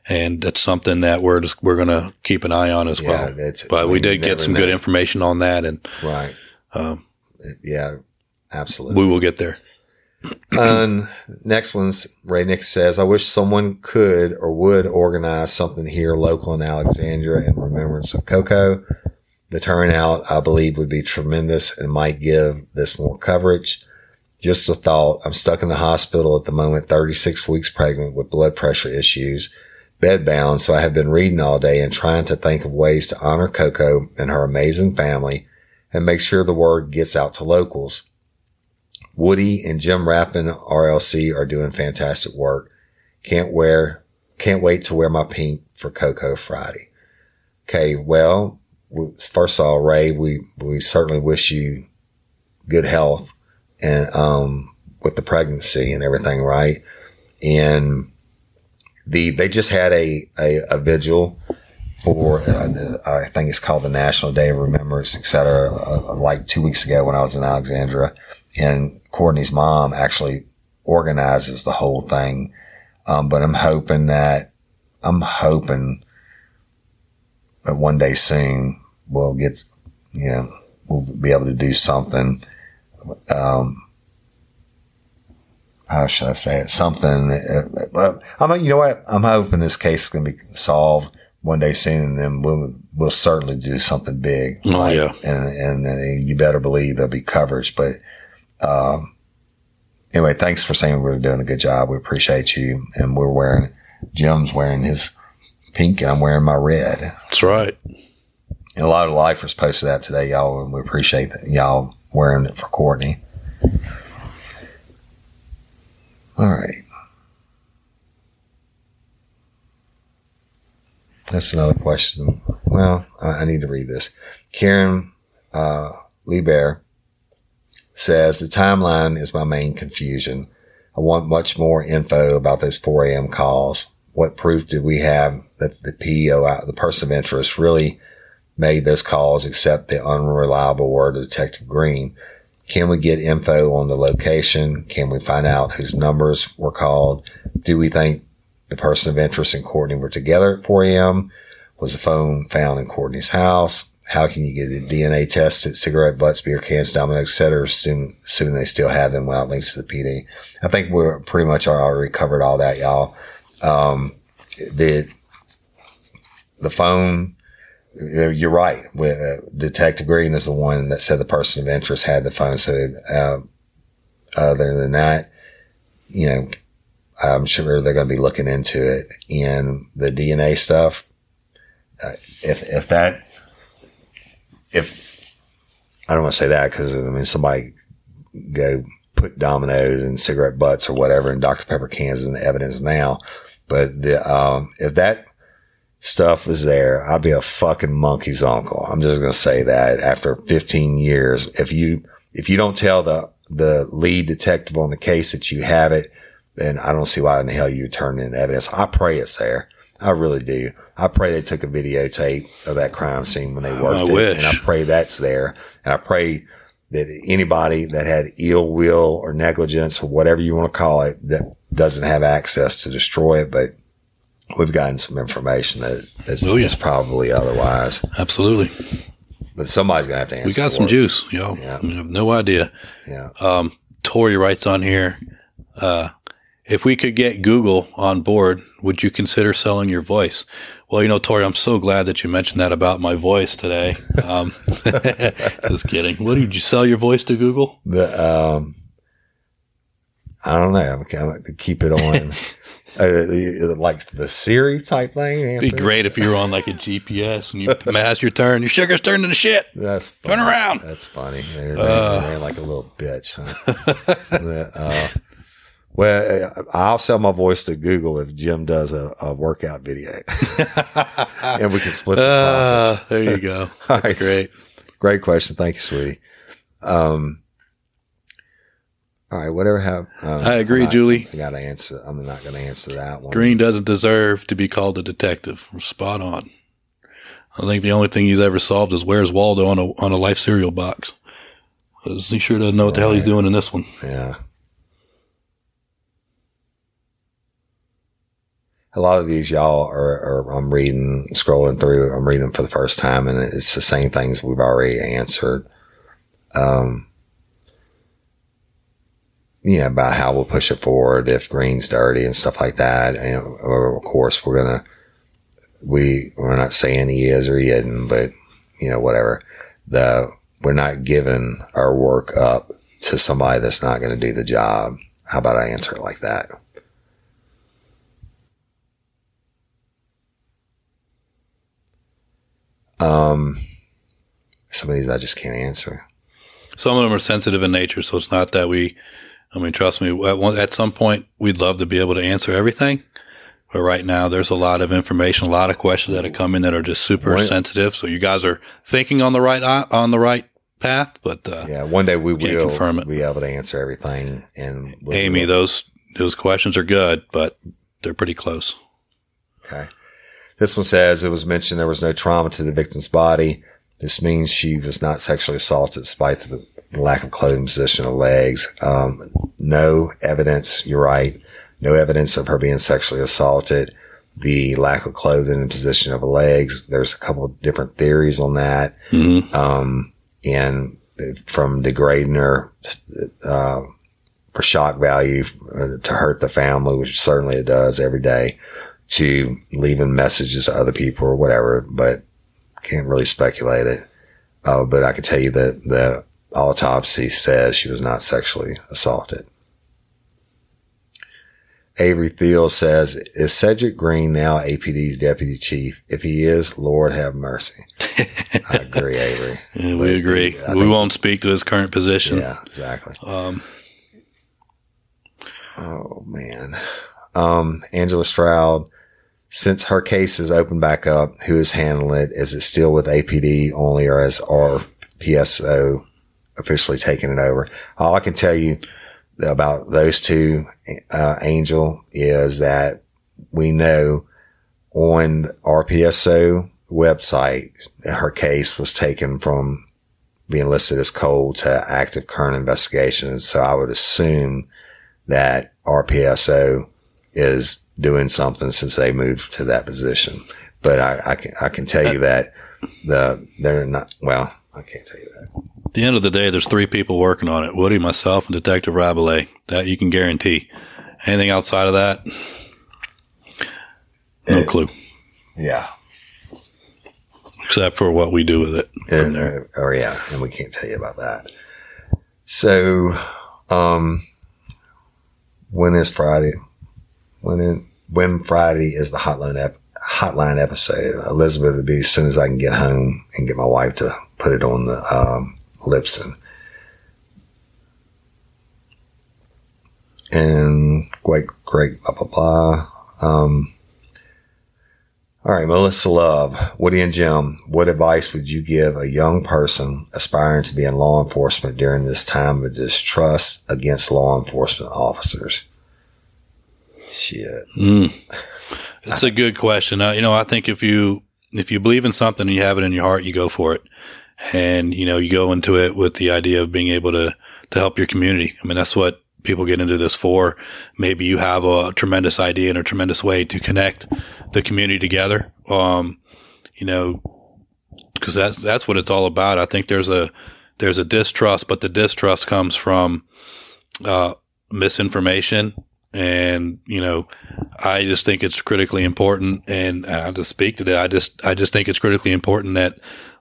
Speaker 2: And that's something that we're just, we're going to keep an eye on as
Speaker 1: Yeah,
Speaker 2: well.
Speaker 1: that's-
Speaker 2: But
Speaker 1: I
Speaker 2: we did get some good information on that and
Speaker 1: Right.
Speaker 2: um,
Speaker 1: Yeah, absolutely.
Speaker 2: we will get there. [clears throat]
Speaker 1: And next one's Ray Nick says, I wish someone could or would organize something here local in Alexandria in remembrance of Coco. The turnout, I believe, would be tremendous and might give this more coverage. Just a thought. I'm stuck in the hospital at the moment, 36 weeks pregnant with blood pressure issues, bedbound. So I have been reading all day and trying to think of ways to honor Coco and her amazing family and make sure the word gets out to locals. Woody and Jim Rappin RLC are doing fantastic work. Can't wear, can't wait to wear my pink for Coco Friday. Okay. Well, first of all, Ray, we, we certainly wish you good health and, um, with the pregnancy and everything, right? And the, they just had a, a, a vigil for, uh, the, I think it's called the National Day of Remembrance, et cetera, uh, like two weeks ago when I was in Alexandria and Courtney's mom actually organizes the whole thing. Um, but I'm hoping that, I'm hoping that one day soon we'll get, you know, we'll be able to do something. Um, how should I say it? Something. Uh, uh, I'm, you know what? I'm hoping this case is going to be solved one day soon, and then we'll we'll certainly do something big.
Speaker 2: Oh, yeah.
Speaker 1: and and uh, you better believe there'll be coverage. But um, anyway, thanks for saying we're doing a good job. We appreciate you, and we're wearing Jim's wearing his pink, and I'm wearing my red.
Speaker 2: That's right.
Speaker 1: And a lot of lifers posted that today, y'all, and we appreciate that y'all wearing it for Courtney. All right. That's another question. Well, I, I need to read this. Karen uh, Lieber says the timeline is my main confusion. I want much more info about those 4 a.m. calls. What proof do we have that the PO, the person of interest, really made those calls except the unreliable word of Detective Green? Can we get info on the location? Can we find out whose numbers were called? Do we think the person of interest and Courtney were together at 4 a.m.? Was the phone found in Courtney's house? How can you get a DNA test at cigarette butts, beer cans, dominoes, et cetera, assuming, assuming they still have them without links to the PD? I think we're pretty much already covered all that, y'all. Um, the, the phone, you're right. Uh, Detective Green is the one that said the person of interest had the phone. So, uh, other than that, you know, I'm sure they're going to be looking into it. And the DNA stuff, uh, if if that, if I don't want to say that because I mean somebody go put dominoes and cigarette butts or whatever in Dr Pepper cans in the evidence now, but the um, if that stuff is there, I'd be a fucking monkey's uncle. I'm just going to say that after 15 years, if you, if you don't tell the, the lead detective on the case that you have it, then I don't see why in the hell you turn in evidence. I pray it's there. I really do. I pray they took a videotape of that crime scene when they worked
Speaker 2: I
Speaker 1: it.
Speaker 2: wish.
Speaker 1: And I pray that's there. And I pray that anybody that had ill will or negligence or whatever you want to call it that doesn't have access to destroy it, but we've gotten some information that is,
Speaker 2: Oh, yeah.
Speaker 1: probably otherwise.
Speaker 2: Absolutely.
Speaker 1: But somebody's gonna have to answer.
Speaker 2: We got some
Speaker 1: it.
Speaker 2: juice, y'all.
Speaker 1: Yeah.
Speaker 2: We have no idea.
Speaker 1: Yeah.
Speaker 2: Um, Tori writes on here, uh, if we could get Google on board, would you consider selling your voice? Well, you know, Tori, I'm so glad that you mentioned that about my voice today. Um, [laughs] just kidding. What did you sell your voice to Google?
Speaker 1: The um, I don't know. I'm kind gonna keep it on. [laughs] uh, like the Siri type thing.
Speaker 2: It'd be great if you were on like a GPS and you mass your turn. Your sugar's turned into shit.
Speaker 1: That's
Speaker 2: Turn around.
Speaker 1: That's funny. They,
Speaker 2: Uh.
Speaker 1: ran like a little bitch. Huh? [laughs] Uh, well, uh, I'll sell my voice to Google if Jim does a, a workout video, [laughs] and we can split the
Speaker 2: Uh, there you go.
Speaker 1: All
Speaker 2: That's
Speaker 1: right.
Speaker 2: great.
Speaker 1: Great question. Thank you, sweetie. Um, all right, whatever have. Um,
Speaker 2: I agree,
Speaker 1: not-
Speaker 2: Julie.
Speaker 1: I got to answer. I'm not going to answer that one.
Speaker 2: Green doesn't deserve to be called a detective. Spot on. I think the only thing he's ever solved is where's Waldo on a on a life cereal box. 'Cause he sure doesn't know what the hell he's doing in this one.
Speaker 1: Yeah. A lot of these y'all are, are, I'm reading, scrolling through, I'm reading them for the first time and it's the same things we've already answered. Um, yeah, about how we'll push it forward if green's dirty and stuff like that. And of course, we're to, we, we're not saying he is or he isn't, but you know, whatever. The, we're not giving our work up to somebody that's not going to do the job. How about I answer it like that? Um, some of these I just can't answer.
Speaker 2: Some of them are sensitive in nature, so it's not that we. I mean, trust me. At, one, at some point, we'd love to be able to answer everything, but right now, there's a lot of information, a lot of questions that have come in that are just super
Speaker 1: Right.
Speaker 2: sensitive. So you guys are thinking on the right on the right path, but uh,
Speaker 1: Yeah, one day we will
Speaker 2: confirm it.
Speaker 1: be able to answer everything. And we'll-
Speaker 2: Amy, those those questions are good, but they're pretty close.
Speaker 1: Okay. This one says it was mentioned there was no trauma to the victim's body. This means she was not sexually assaulted despite the lack of clothing position of legs. Um, no evidence. You're right. No evidence of her being sexually assaulted. The lack of clothing and position of legs. There's a couple of different theories on that.
Speaker 2: Mhm.
Speaker 1: Um, and from degrading her, uh, for shock value uh, to hurt the family, which certainly it does every day, to leaving messages to other people or whatever, but can't really speculate it. Uh, but I can tell you that the autopsy says she was not sexually assaulted. Avery Thiel says, is Cedric Green now APD's deputy chief? If he is, Lord have mercy. [laughs] I agree, Avery.
Speaker 2: Yeah, we agree.
Speaker 1: I
Speaker 2: we
Speaker 1: think-
Speaker 2: won't speak to his current position.
Speaker 1: Yeah, exactly.
Speaker 2: Um,
Speaker 1: Oh man. Um, Angela Stroud, since her case is opened back up, who is handling it? Is it still with APD only or as RPSO officially taken it over? All I can tell you about those two, uh, Angel is that we know on RPSO website her case was taken from being listed as cold to active current investigation. So I would assume that RPSO is doing something since they moved to that position. But I, I can I can tell you that the they're not well. I can't tell you that.
Speaker 2: At the end of the day, there's three people working on it: Woody, myself, and Detective Rabelais. That you can guarantee. Anything outside of that, no
Speaker 1: Yeah.
Speaker 2: clue,
Speaker 1: Yeah.
Speaker 2: except for what we do with it.
Speaker 1: And, uh, or yeah, and we can't tell you about that. So, um, when is Friday? When in, when Friday is the hotline ep- hotline episode? Elizabeth would be as soon as I can get home and get my wife to put it on the um, Libsyn. And great, great, blah blah blah. Um, all right, Melissa Love, Woody and Jim, what advice would you give a young person aspiring to be in law enforcement during this time of distrust against law enforcement officers? Shit.
Speaker 2: Mm. It's a good question. Uh, you know, I think if you if you believe in something and you have it in your heart, you go for it, and you know you go into it with the idea of being able to to help your community. I mean, that's what people get into this for. Maybe you have a tremendous idea and a tremendous way to connect the community together. Um, you know, because that's that's what it's all about. I think there's a there's a distrust, but the distrust comes from uh, misinformation and you know i just think it's critically important and i just speak to that i just i just think it's critically important that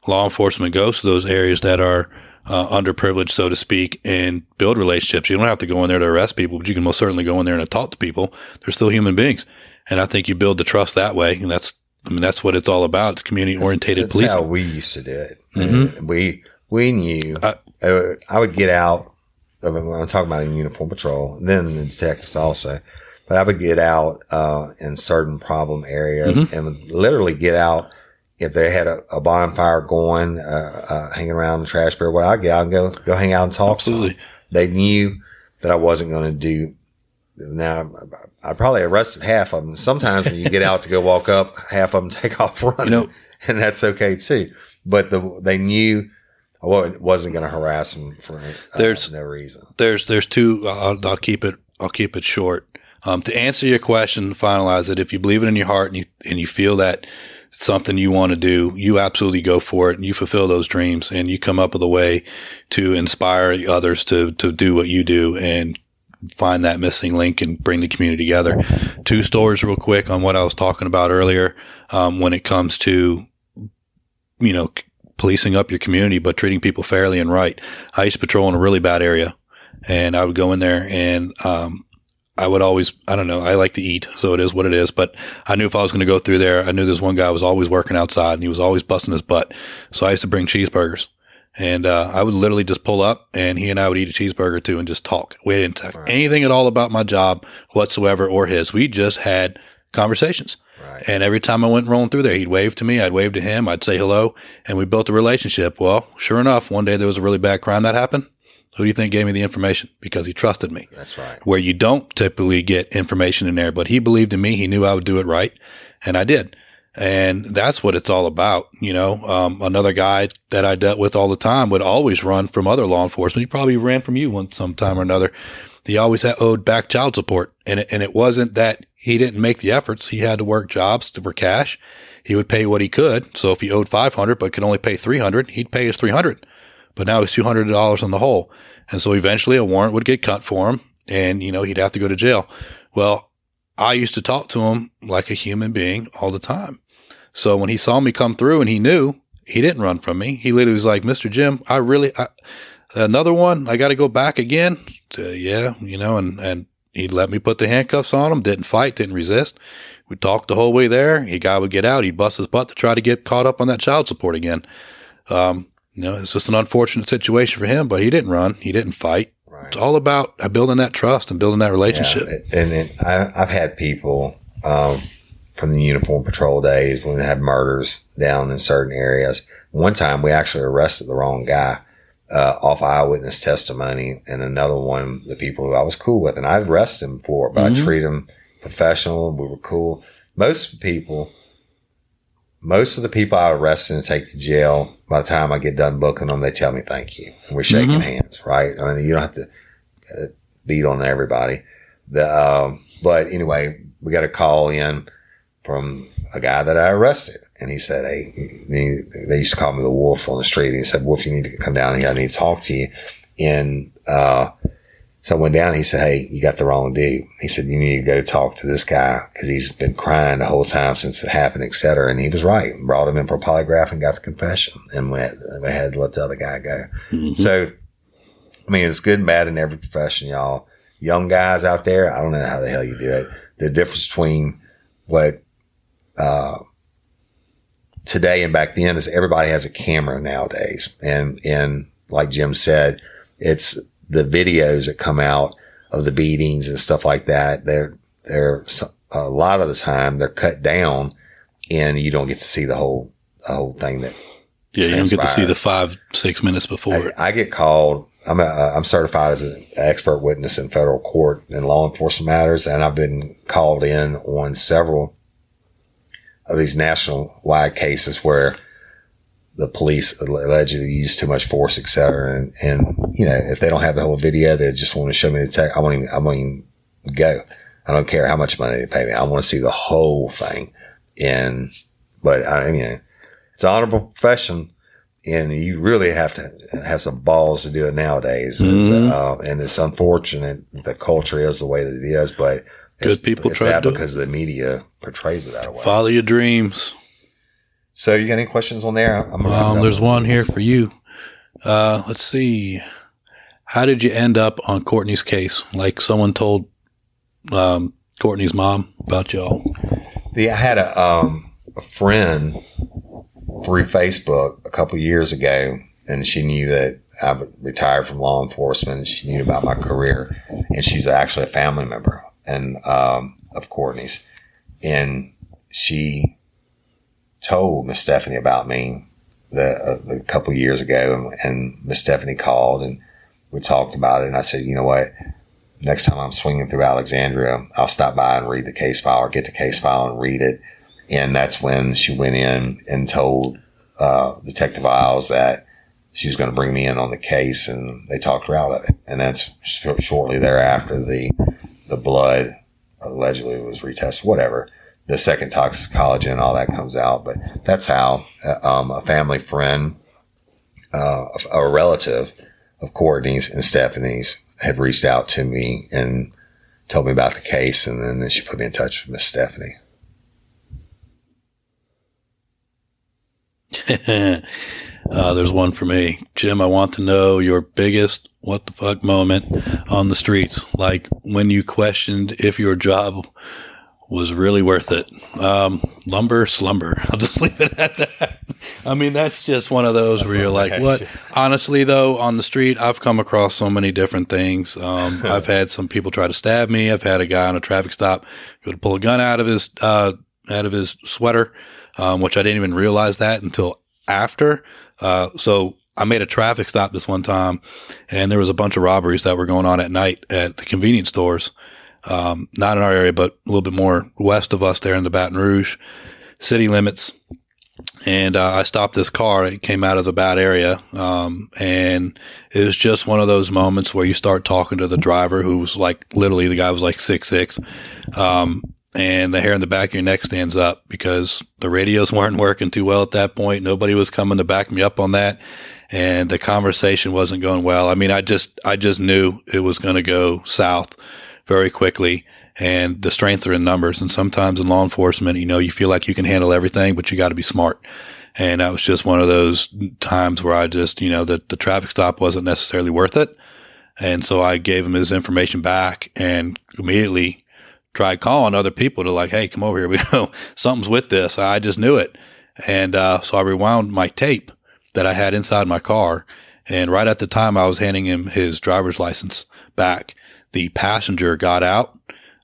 Speaker 2: law enforcement goes to those areas that are uh, underprivileged so to speak and build relationships you don't have to go in there to arrest people but you can most certainly go in there and talk to people they're still human beings and i think you build the trust that way and that's i mean that's what it's all about it's community orientated policing.
Speaker 1: That's how we used to do it.
Speaker 2: Mhm.
Speaker 1: We we knew.
Speaker 2: I-
Speaker 1: uh, I would get out. Mean, I'm talking about in uniform patrol, then the detectives also. But I would get out uh, in certain problem areas
Speaker 2: Mm-hmm.
Speaker 1: and literally get out if they had a, a bonfire going, uh, uh, hanging around the trash barrel. Well, I'd get out and go go hang out and talk.
Speaker 2: absolutely
Speaker 1: They knew that I wasn't going to do. Now I probably arrested half of them. Sometimes when you get out to go walk up, half of them take off running.
Speaker 2: You know, [laughs]
Speaker 1: and that's okay too. But the they knew I wasn't going to harass them for uh,
Speaker 2: There's-
Speaker 1: no reason.
Speaker 2: there's there's two. I'll, I'll keep it. I'll keep it short. Um, to answer your question, finalize it. If you believe it in your heart and you and you feel that something you want to do, you absolutely go for it and you fulfill those dreams and you come up with a way to inspire others to to do what you do and find that missing link and bring the community together. Two stories real quick on what I was talking about earlier. Um, when it comes to you know policing up your community, but treating people fairly and right. I used to patrol in a really bad area and I would go in there and, um, I would always, I don't know, I like to eat, so it is what it is. But I knew if I was going to go through there, I knew this one guy was always working outside and he was always busting his butt. So I used to bring cheeseburgers and, uh, I would literally just pull up and he and I would eat a cheeseburger too and just talk. We didn't talk
Speaker 1: Right.
Speaker 2: anything at all about my job whatsoever or his. We just had conversations.
Speaker 1: Right.
Speaker 2: And every time I went rolling through there, he'd wave to me. I'd wave to him. I'd say hello and we built a relationship. Well, sure enough, one day there was a really bad crime that happened. Who do you think gave me the information? Because he trusted me.
Speaker 1: That's right.
Speaker 2: Where you don't typically get information in there, but he believed in me. He knew I would do it right. And I did. And that's what it's all about. You know, um, another guy that I dealt with all the time would always run from other law enforcement. He probably ran from you one sometime or another. He always had owed back child support. And it, and it wasn't that he didn't make the efforts. He had to work jobs to, for cash. He would pay what he could. So if he owed 500, but could only pay 300, he'd pay his 300 but now he's two hundred dollars on the hole, and so eventually a warrant would get cut for him, and you know he'd have to go to jail. Well, I used to talk to him like a human being all the time. So when he saw me come through and he knew, he didn't run from me. He literally was like, "Mr. Jim, I really I, another one. I got to go back again." Uh, yeah, you know, and and he'd let me put the handcuffs on him. Didn't fight, didn't resist. We talked the whole way there. He guy would get out. He'd bust his butt to try to get caught up on that child support again. Um, you know, it's just an unfortunate situation for him, but he didn't run. He didn't fight.
Speaker 1: Right.
Speaker 2: It's all about building that trust and building that relationship.
Speaker 1: Yeah, and, and I, I've had people um, from the uniform patrol days when we had murders down in certain areas. One time we actually arrested the wrong guy uh, off eyewitness testimony, and another one, the people who I was cool with, and I'd arrest him for it, but
Speaker 2: Mhm.
Speaker 1: I treat him professional and we were cool. Most people, most of the people I arrested and take to jail, by the time I get done booking them, they tell me thank you, and we're shaking
Speaker 2: Mhm.
Speaker 1: hands, right? I mean, you don't have to uh, beat on everybody. The um, but anyway, we got a call in from a guy that I arrested, and he said, "Hey, he, they used to call me the Wolf on the street." And he said, "Wolf, you need to come down here. I need to talk to you." And uh, so I went down. And he said, "Hey, you got the wrong dude." He said, "You need to go talk to this guy because he's been crying the whole time since it happened, et cetera." And he was right. Brought him in for a polygraph and got the confession, and we had, we had to let the other guy go.
Speaker 2: Mhm.
Speaker 1: So, I mean, it's good and bad in every profession, y'all. Young guys out there, I don't know how the hell you do it. The difference between what uh, today and back then is everybody has a camera nowadays, and and like Jim said, it's the videos that come out of the beatings and stuff like that. They're they're a lot of the time they're cut down, and you don't get to see the whole the whole thing that
Speaker 2: yeah, you don't get to see the five, six minutes before it.
Speaker 1: I, I get called. I'm a, I'm certified as an expert witness in federal court in law enforcement matters, and I've been called in on several of these national wide cases where the police allegedly used too much force, et cetera. And, and, you know, if they don't have the whole video, they just want to show me the tech. I won't even, I won't even go. I don't care how much money they pay me. I want to see the whole thing. And, but I mean, it's an honorable profession and you really have to have some balls to do it nowadays.
Speaker 2: Mhm.
Speaker 1: And, uh, and it's unfortunate the culture is the way that it is, but it's,
Speaker 2: Good people
Speaker 1: it's
Speaker 2: try
Speaker 1: that because the media portrays it that way.
Speaker 2: Follow your dreams.
Speaker 1: So you got any questions on there? I'm
Speaker 2: Um, there's one here for you. Uh, let's see. How did you end up on Courtney's case? Like someone told um, Courtney's mom about y'all.
Speaker 1: The, I had a, um, a friend through Facebook a couple years ago, and she knew that I retired from law enforcement, and she knew about my career, and she's actually a family member and um, of Courtney's, and she told Miss Stephanie about me the, uh, a couple years ago, and, and Miss Stephanie called and we talked about it, and I said, you know what, next time I'm swinging through Alexandria, I'll stop by and read the case file or get the case file and read it And that's when she went in and told uh, Detective Isles that she was going to bring me in on the case, and they talked her out of it. And that's sh- shortly thereafter the the blood allegedly was retested, whatever. The second toxicology and all that comes out, but that's how uh, um, a family friend, uh, a relative of Courtney's and Stephanie's had reached out to me and told me about the case, and then she put me in touch with Miss Stephanie. [laughs]
Speaker 2: uh, there's one for me. Jim, I want to know your biggest what the fuck moment on the streets. Like when you questioned if your job was really worth it. Um, lumber, slumber. [laughs] I'll just leave it at that. I mean, that's just one of those that's where you're like, what? Honestly, though, on the street, I've come across so many different things. Um, [laughs] I've had some people try to stab me. I've had a guy on a traffic stop go to pull a gun out of his, uh, out of his sweater, um, which I didn't even realize that until after. Uh, so I made a traffic stop this one time and there was a bunch of robberies that were going on at night at the convenience stores. Um, not in our area, but a little bit more west of us there in the Baton Rouge city limits. And uh, I stopped this car. It came out of the bad area. Um, and it was just one of those moments where you start talking to the driver who was like, literally, the guy was like six, six. Um, and the hair in the back of your neck stands up because the radios [laughs] weren't working too well at that point. Nobody was coming to back me up on that. And the conversation wasn't going well. I mean, I just, I just knew it was going to go south very quickly and the strengths are in numbers. And sometimes in law enforcement, you know, you feel like you can handle everything, but you got to be smart. And that was just one of those times where I just, you know, that the traffic stop wasn't necessarily worth it. And so I gave him his information back and immediately tried calling other people to like, Hey, come over here. [laughs] We know something's with this. I just knew it. And, uh, so I rewound my tape that I had inside my car. And right at the time I was handing him his driver's license back the passenger got out,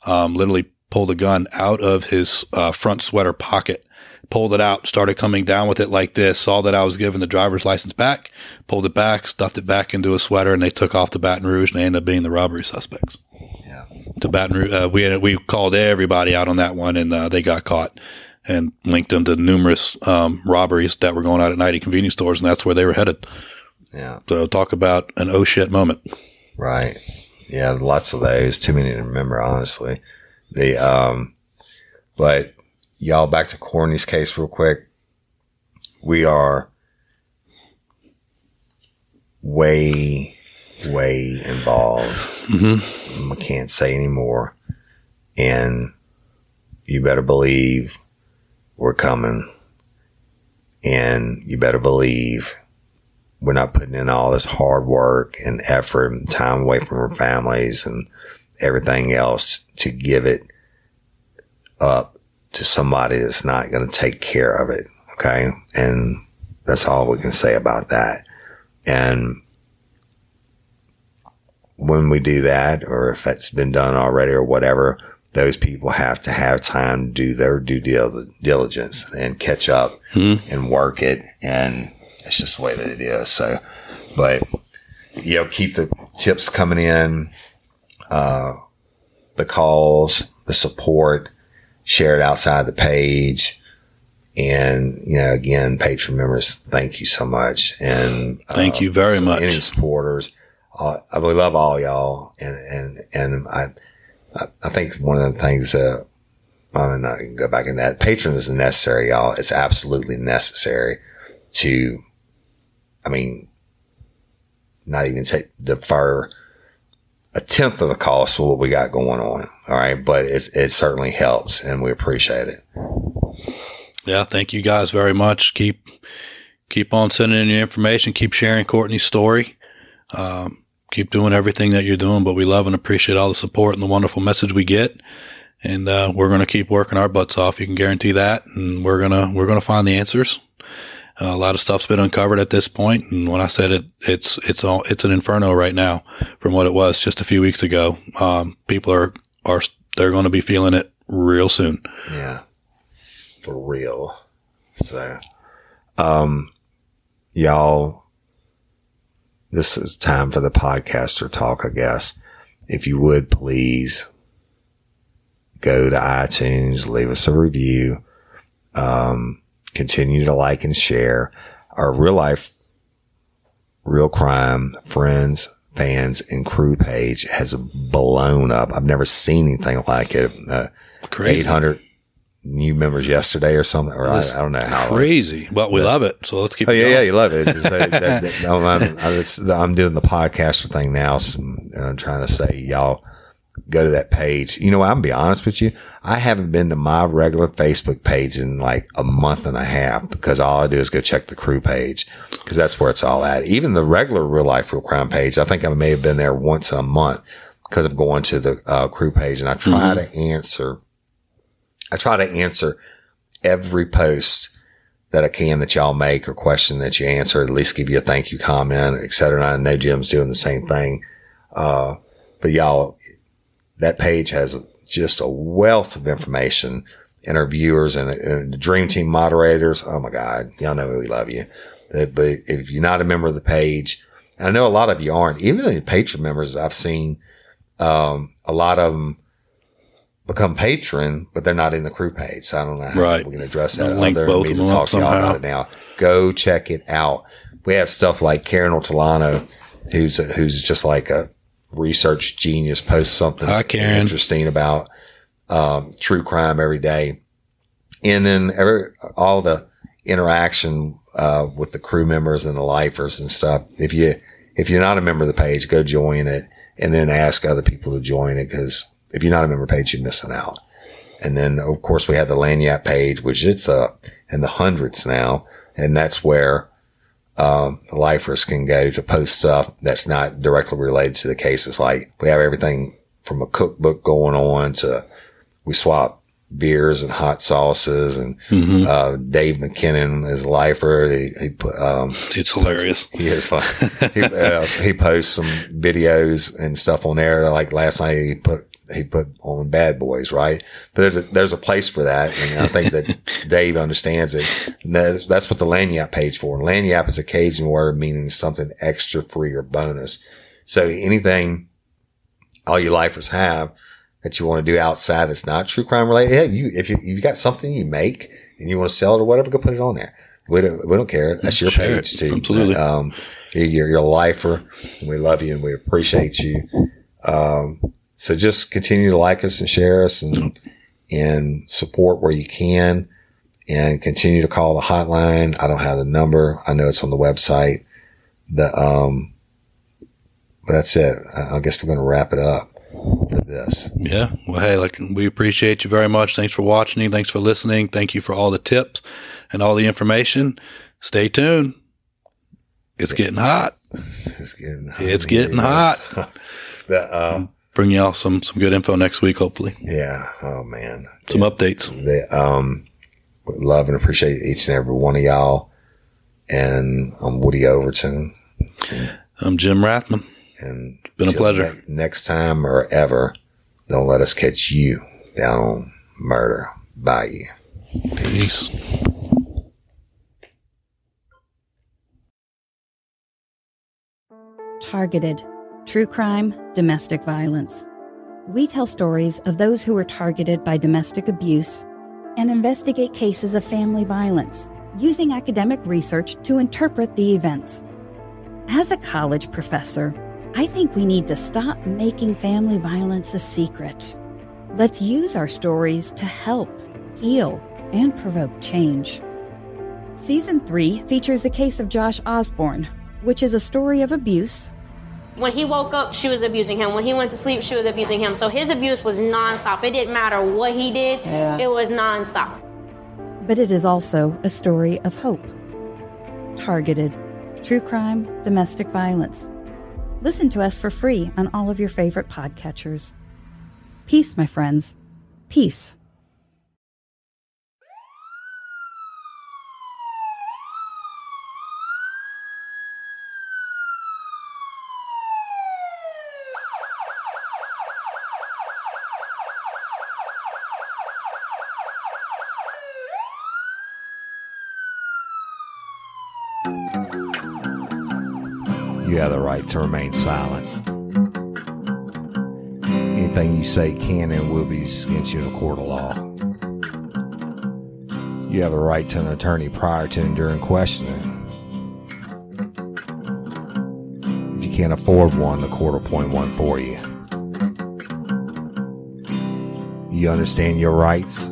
Speaker 2: um, literally pulled a gun out of his uh, front sweater pocket, pulled it out, started coming down with it like this, saw that I was giving the driver's license back, pulled it back, stuffed it back into a sweater, and they took off to Baton Rouge and they ended up being the robbery suspects. Yeah. To Baton Rouge, uh, we we called everybody out on that one, and uh, they got caught and linked them to numerous um, robberies that were going out at night at convenience stores, and that's where they were headed.
Speaker 1: Yeah.
Speaker 2: So talk about an oh shit moment.
Speaker 1: Right. Yeah, lots of those. Too many to remember, honestly. The um, but y'all back to Courtney's case real quick. We are way, way involved. Mm-hmm. I can't say anymore. And you better believe we're coming. And you better believe we're not putting in all this hard work and effort and time away from our families and everything else to give it up to somebody that's not going to take care of it. Okay. And that's all we can say about that. And when we do that, or if it's been done already or whatever, those people have to have time to do their due diligence and catch up mm-hmm. and work it and it's just the way that it is. So, but you know, keep the tips coming in, uh, the calls, the support, share it outside the page. And, you know, again, patron members, thank you so much. And
Speaker 2: thank uh, you very much.
Speaker 1: Any supporters. Uh, I really love all y'all. And, and, and I, I think one of the things, uh, I'm not going to go back in that. Patreon is necessary, y'all. It's absolutely necessary to I mean, not even take defer a tenth of the cost for what we got going on. All right. But it, it certainly helps and we appreciate it.
Speaker 2: Yeah. Thank you guys very much. Keep, keep on sending in your information. Keep sharing Courtney's story. Um, keep doing everything that you're doing, but we love and appreciate all the support and the wonderful message we get. And, uh, we're going to keep working our butts off. You can guarantee that. And we're going to, we're going to find the answers a lot of stuff's been uncovered at this point, and when I said it, it's it's all it's an inferno right now from what it was just a few weeks ago. Um, people are are they're going to be feeling it real soon.
Speaker 1: Yeah, for real. So, um, y'all, this is time for the podcaster talk, I guess. If you would please go to iTunes, leave us a review Um, continue to like and share our real life, real crime friends, fans and crew page has blown up. I've never seen anything like it. Uh,
Speaker 2: Crazy.
Speaker 1: 800 new members yesterday or something, or I, I don't know how.
Speaker 2: Crazy, but we love it. So let's keep.
Speaker 1: Oh yeah,
Speaker 2: going.
Speaker 1: yeah, you love it. Uh, that- that- [laughs] I'm, I'm, I'm, doing the podcaster thing now. So I'm trying to say, y'all go to that page. You know? I'm gonna be honest with you. I haven't been to my regular Facebook page in like a month and a half because all I do is go check the crew page because that's where it's all at. Even the regular real life real crime page, I think I may have been there once in a month because I'm going to the uh, crew page and I try to answer. I try to answer every post that I can that y'all make or question that you answer, at least give you a thank you comment, et cetera. And I know Jim's doing the same thing. Uh, but y'all, that page has just a wealth of information and our viewers and, and the dream team moderators. Oh my God. Y'all know we love you. But, if you're not a member of the page, and I know a lot of you aren't, even the patron members I've seen, um, a lot of them become patron, but they're not in the crew page. So I don't know how
Speaker 2: Right.
Speaker 1: we can address that.
Speaker 2: link
Speaker 1: other
Speaker 2: both of
Speaker 1: to
Speaker 2: them
Speaker 1: talk to y'all about it now. Go check it out. We have stuff like Karen Ortolano, who's a, who's just like a research genius, posts something
Speaker 2: Hi,
Speaker 1: interesting about um, true crime every day, and then every all the interaction uh, with the crew members and the lifers and stuff. If you if you're not a member of the page, go join it, and then ask other people to join it because if you're not a member of the page, you're missing out. And then of course we have the Lagniappe page, which it's up in the hundreds now, and that's where um, lifers can go to post stuff that's not directly related to the cases. Like we have everything from a cookbook going on to we swap beers and hot sauces and
Speaker 2: Mhm.
Speaker 1: uh, Dave McKinnon is a lifer. He, he put, um,
Speaker 2: It's hilarious. [laughs]
Speaker 1: he is fun. [laughs] he, uh, he posts some videos and stuff on there. Like last night, he put he put on Bad Boys, right? But there's a, there's a place for that, and I think that [laughs] Dave understands it. That's, that's what the Lagniappe page for. And Lagniappe is a Cajun word meaning something extra, free, or bonus. So anything all you lifers have that you want to do outside that's not true crime related, yeah, you if you you got something you make and you want to sell it or whatever, go put it on there. We don't we don't care. That's your
Speaker 2: Share it.
Speaker 1: page too.
Speaker 2: Absolutely.
Speaker 1: Um, you're, you're a lifer, and we love you and we appreciate you. Um, so just continue to like us and share us and and support where you can, and continue to call the hotline. I don't have the number. I know it's on the website. The um, but that's it. I guess we're going to wrap it up with this.
Speaker 2: Yeah. Well, hey, like we appreciate you very much. Thanks for watching. Thanks for listening. Thank you for all the tips and all the information. Stay tuned. It's getting hot. [laughs]
Speaker 1: It's getting hot.
Speaker 2: It's getting hot. [laughs]
Speaker 1: the, uh,
Speaker 2: Bring y'all some some good info next week, hopefully.
Speaker 1: yeah. Oh man.
Speaker 2: Some updates.
Speaker 1: They, um, love and appreciate each and every one of y'all. And I'm Woody Overton.
Speaker 2: I'm Jim Rathman.
Speaker 1: And it's
Speaker 2: Been a pleasure.
Speaker 1: ne- next time or ever, don't let us catch you down on murder. Bye.
Speaker 2: Peace.
Speaker 3: Targeted True Crime, Domestic Violence. We tell stories of those who were targeted by domestic abuse and investigate cases of family violence using academic research to interpret the events. As a college professor, I think we need to stop making family violence a secret. Let's use our stories to help, heal, and provoke change. Season 3 features the case of Josh Osborne, which is a story of abuse,
Speaker 4: When he woke up, she was abusing him. When he went to sleep, she was abusing him. So his abuse was nonstop. It didn't matter what he did,
Speaker 5: Yeah.
Speaker 4: it was nonstop.
Speaker 3: but it is also a story of hope. Targeted True Crime, Domestic Violence. Listen to us for free on all of your favorite podcatchers. Peace, my friends. Peace.
Speaker 1: Right to remain silent. Anything you say can and will be against you in a court of law. You have a right to an attorney prior to and during questioning. If you can't afford one, the court will appoint one for you. You understand your rights?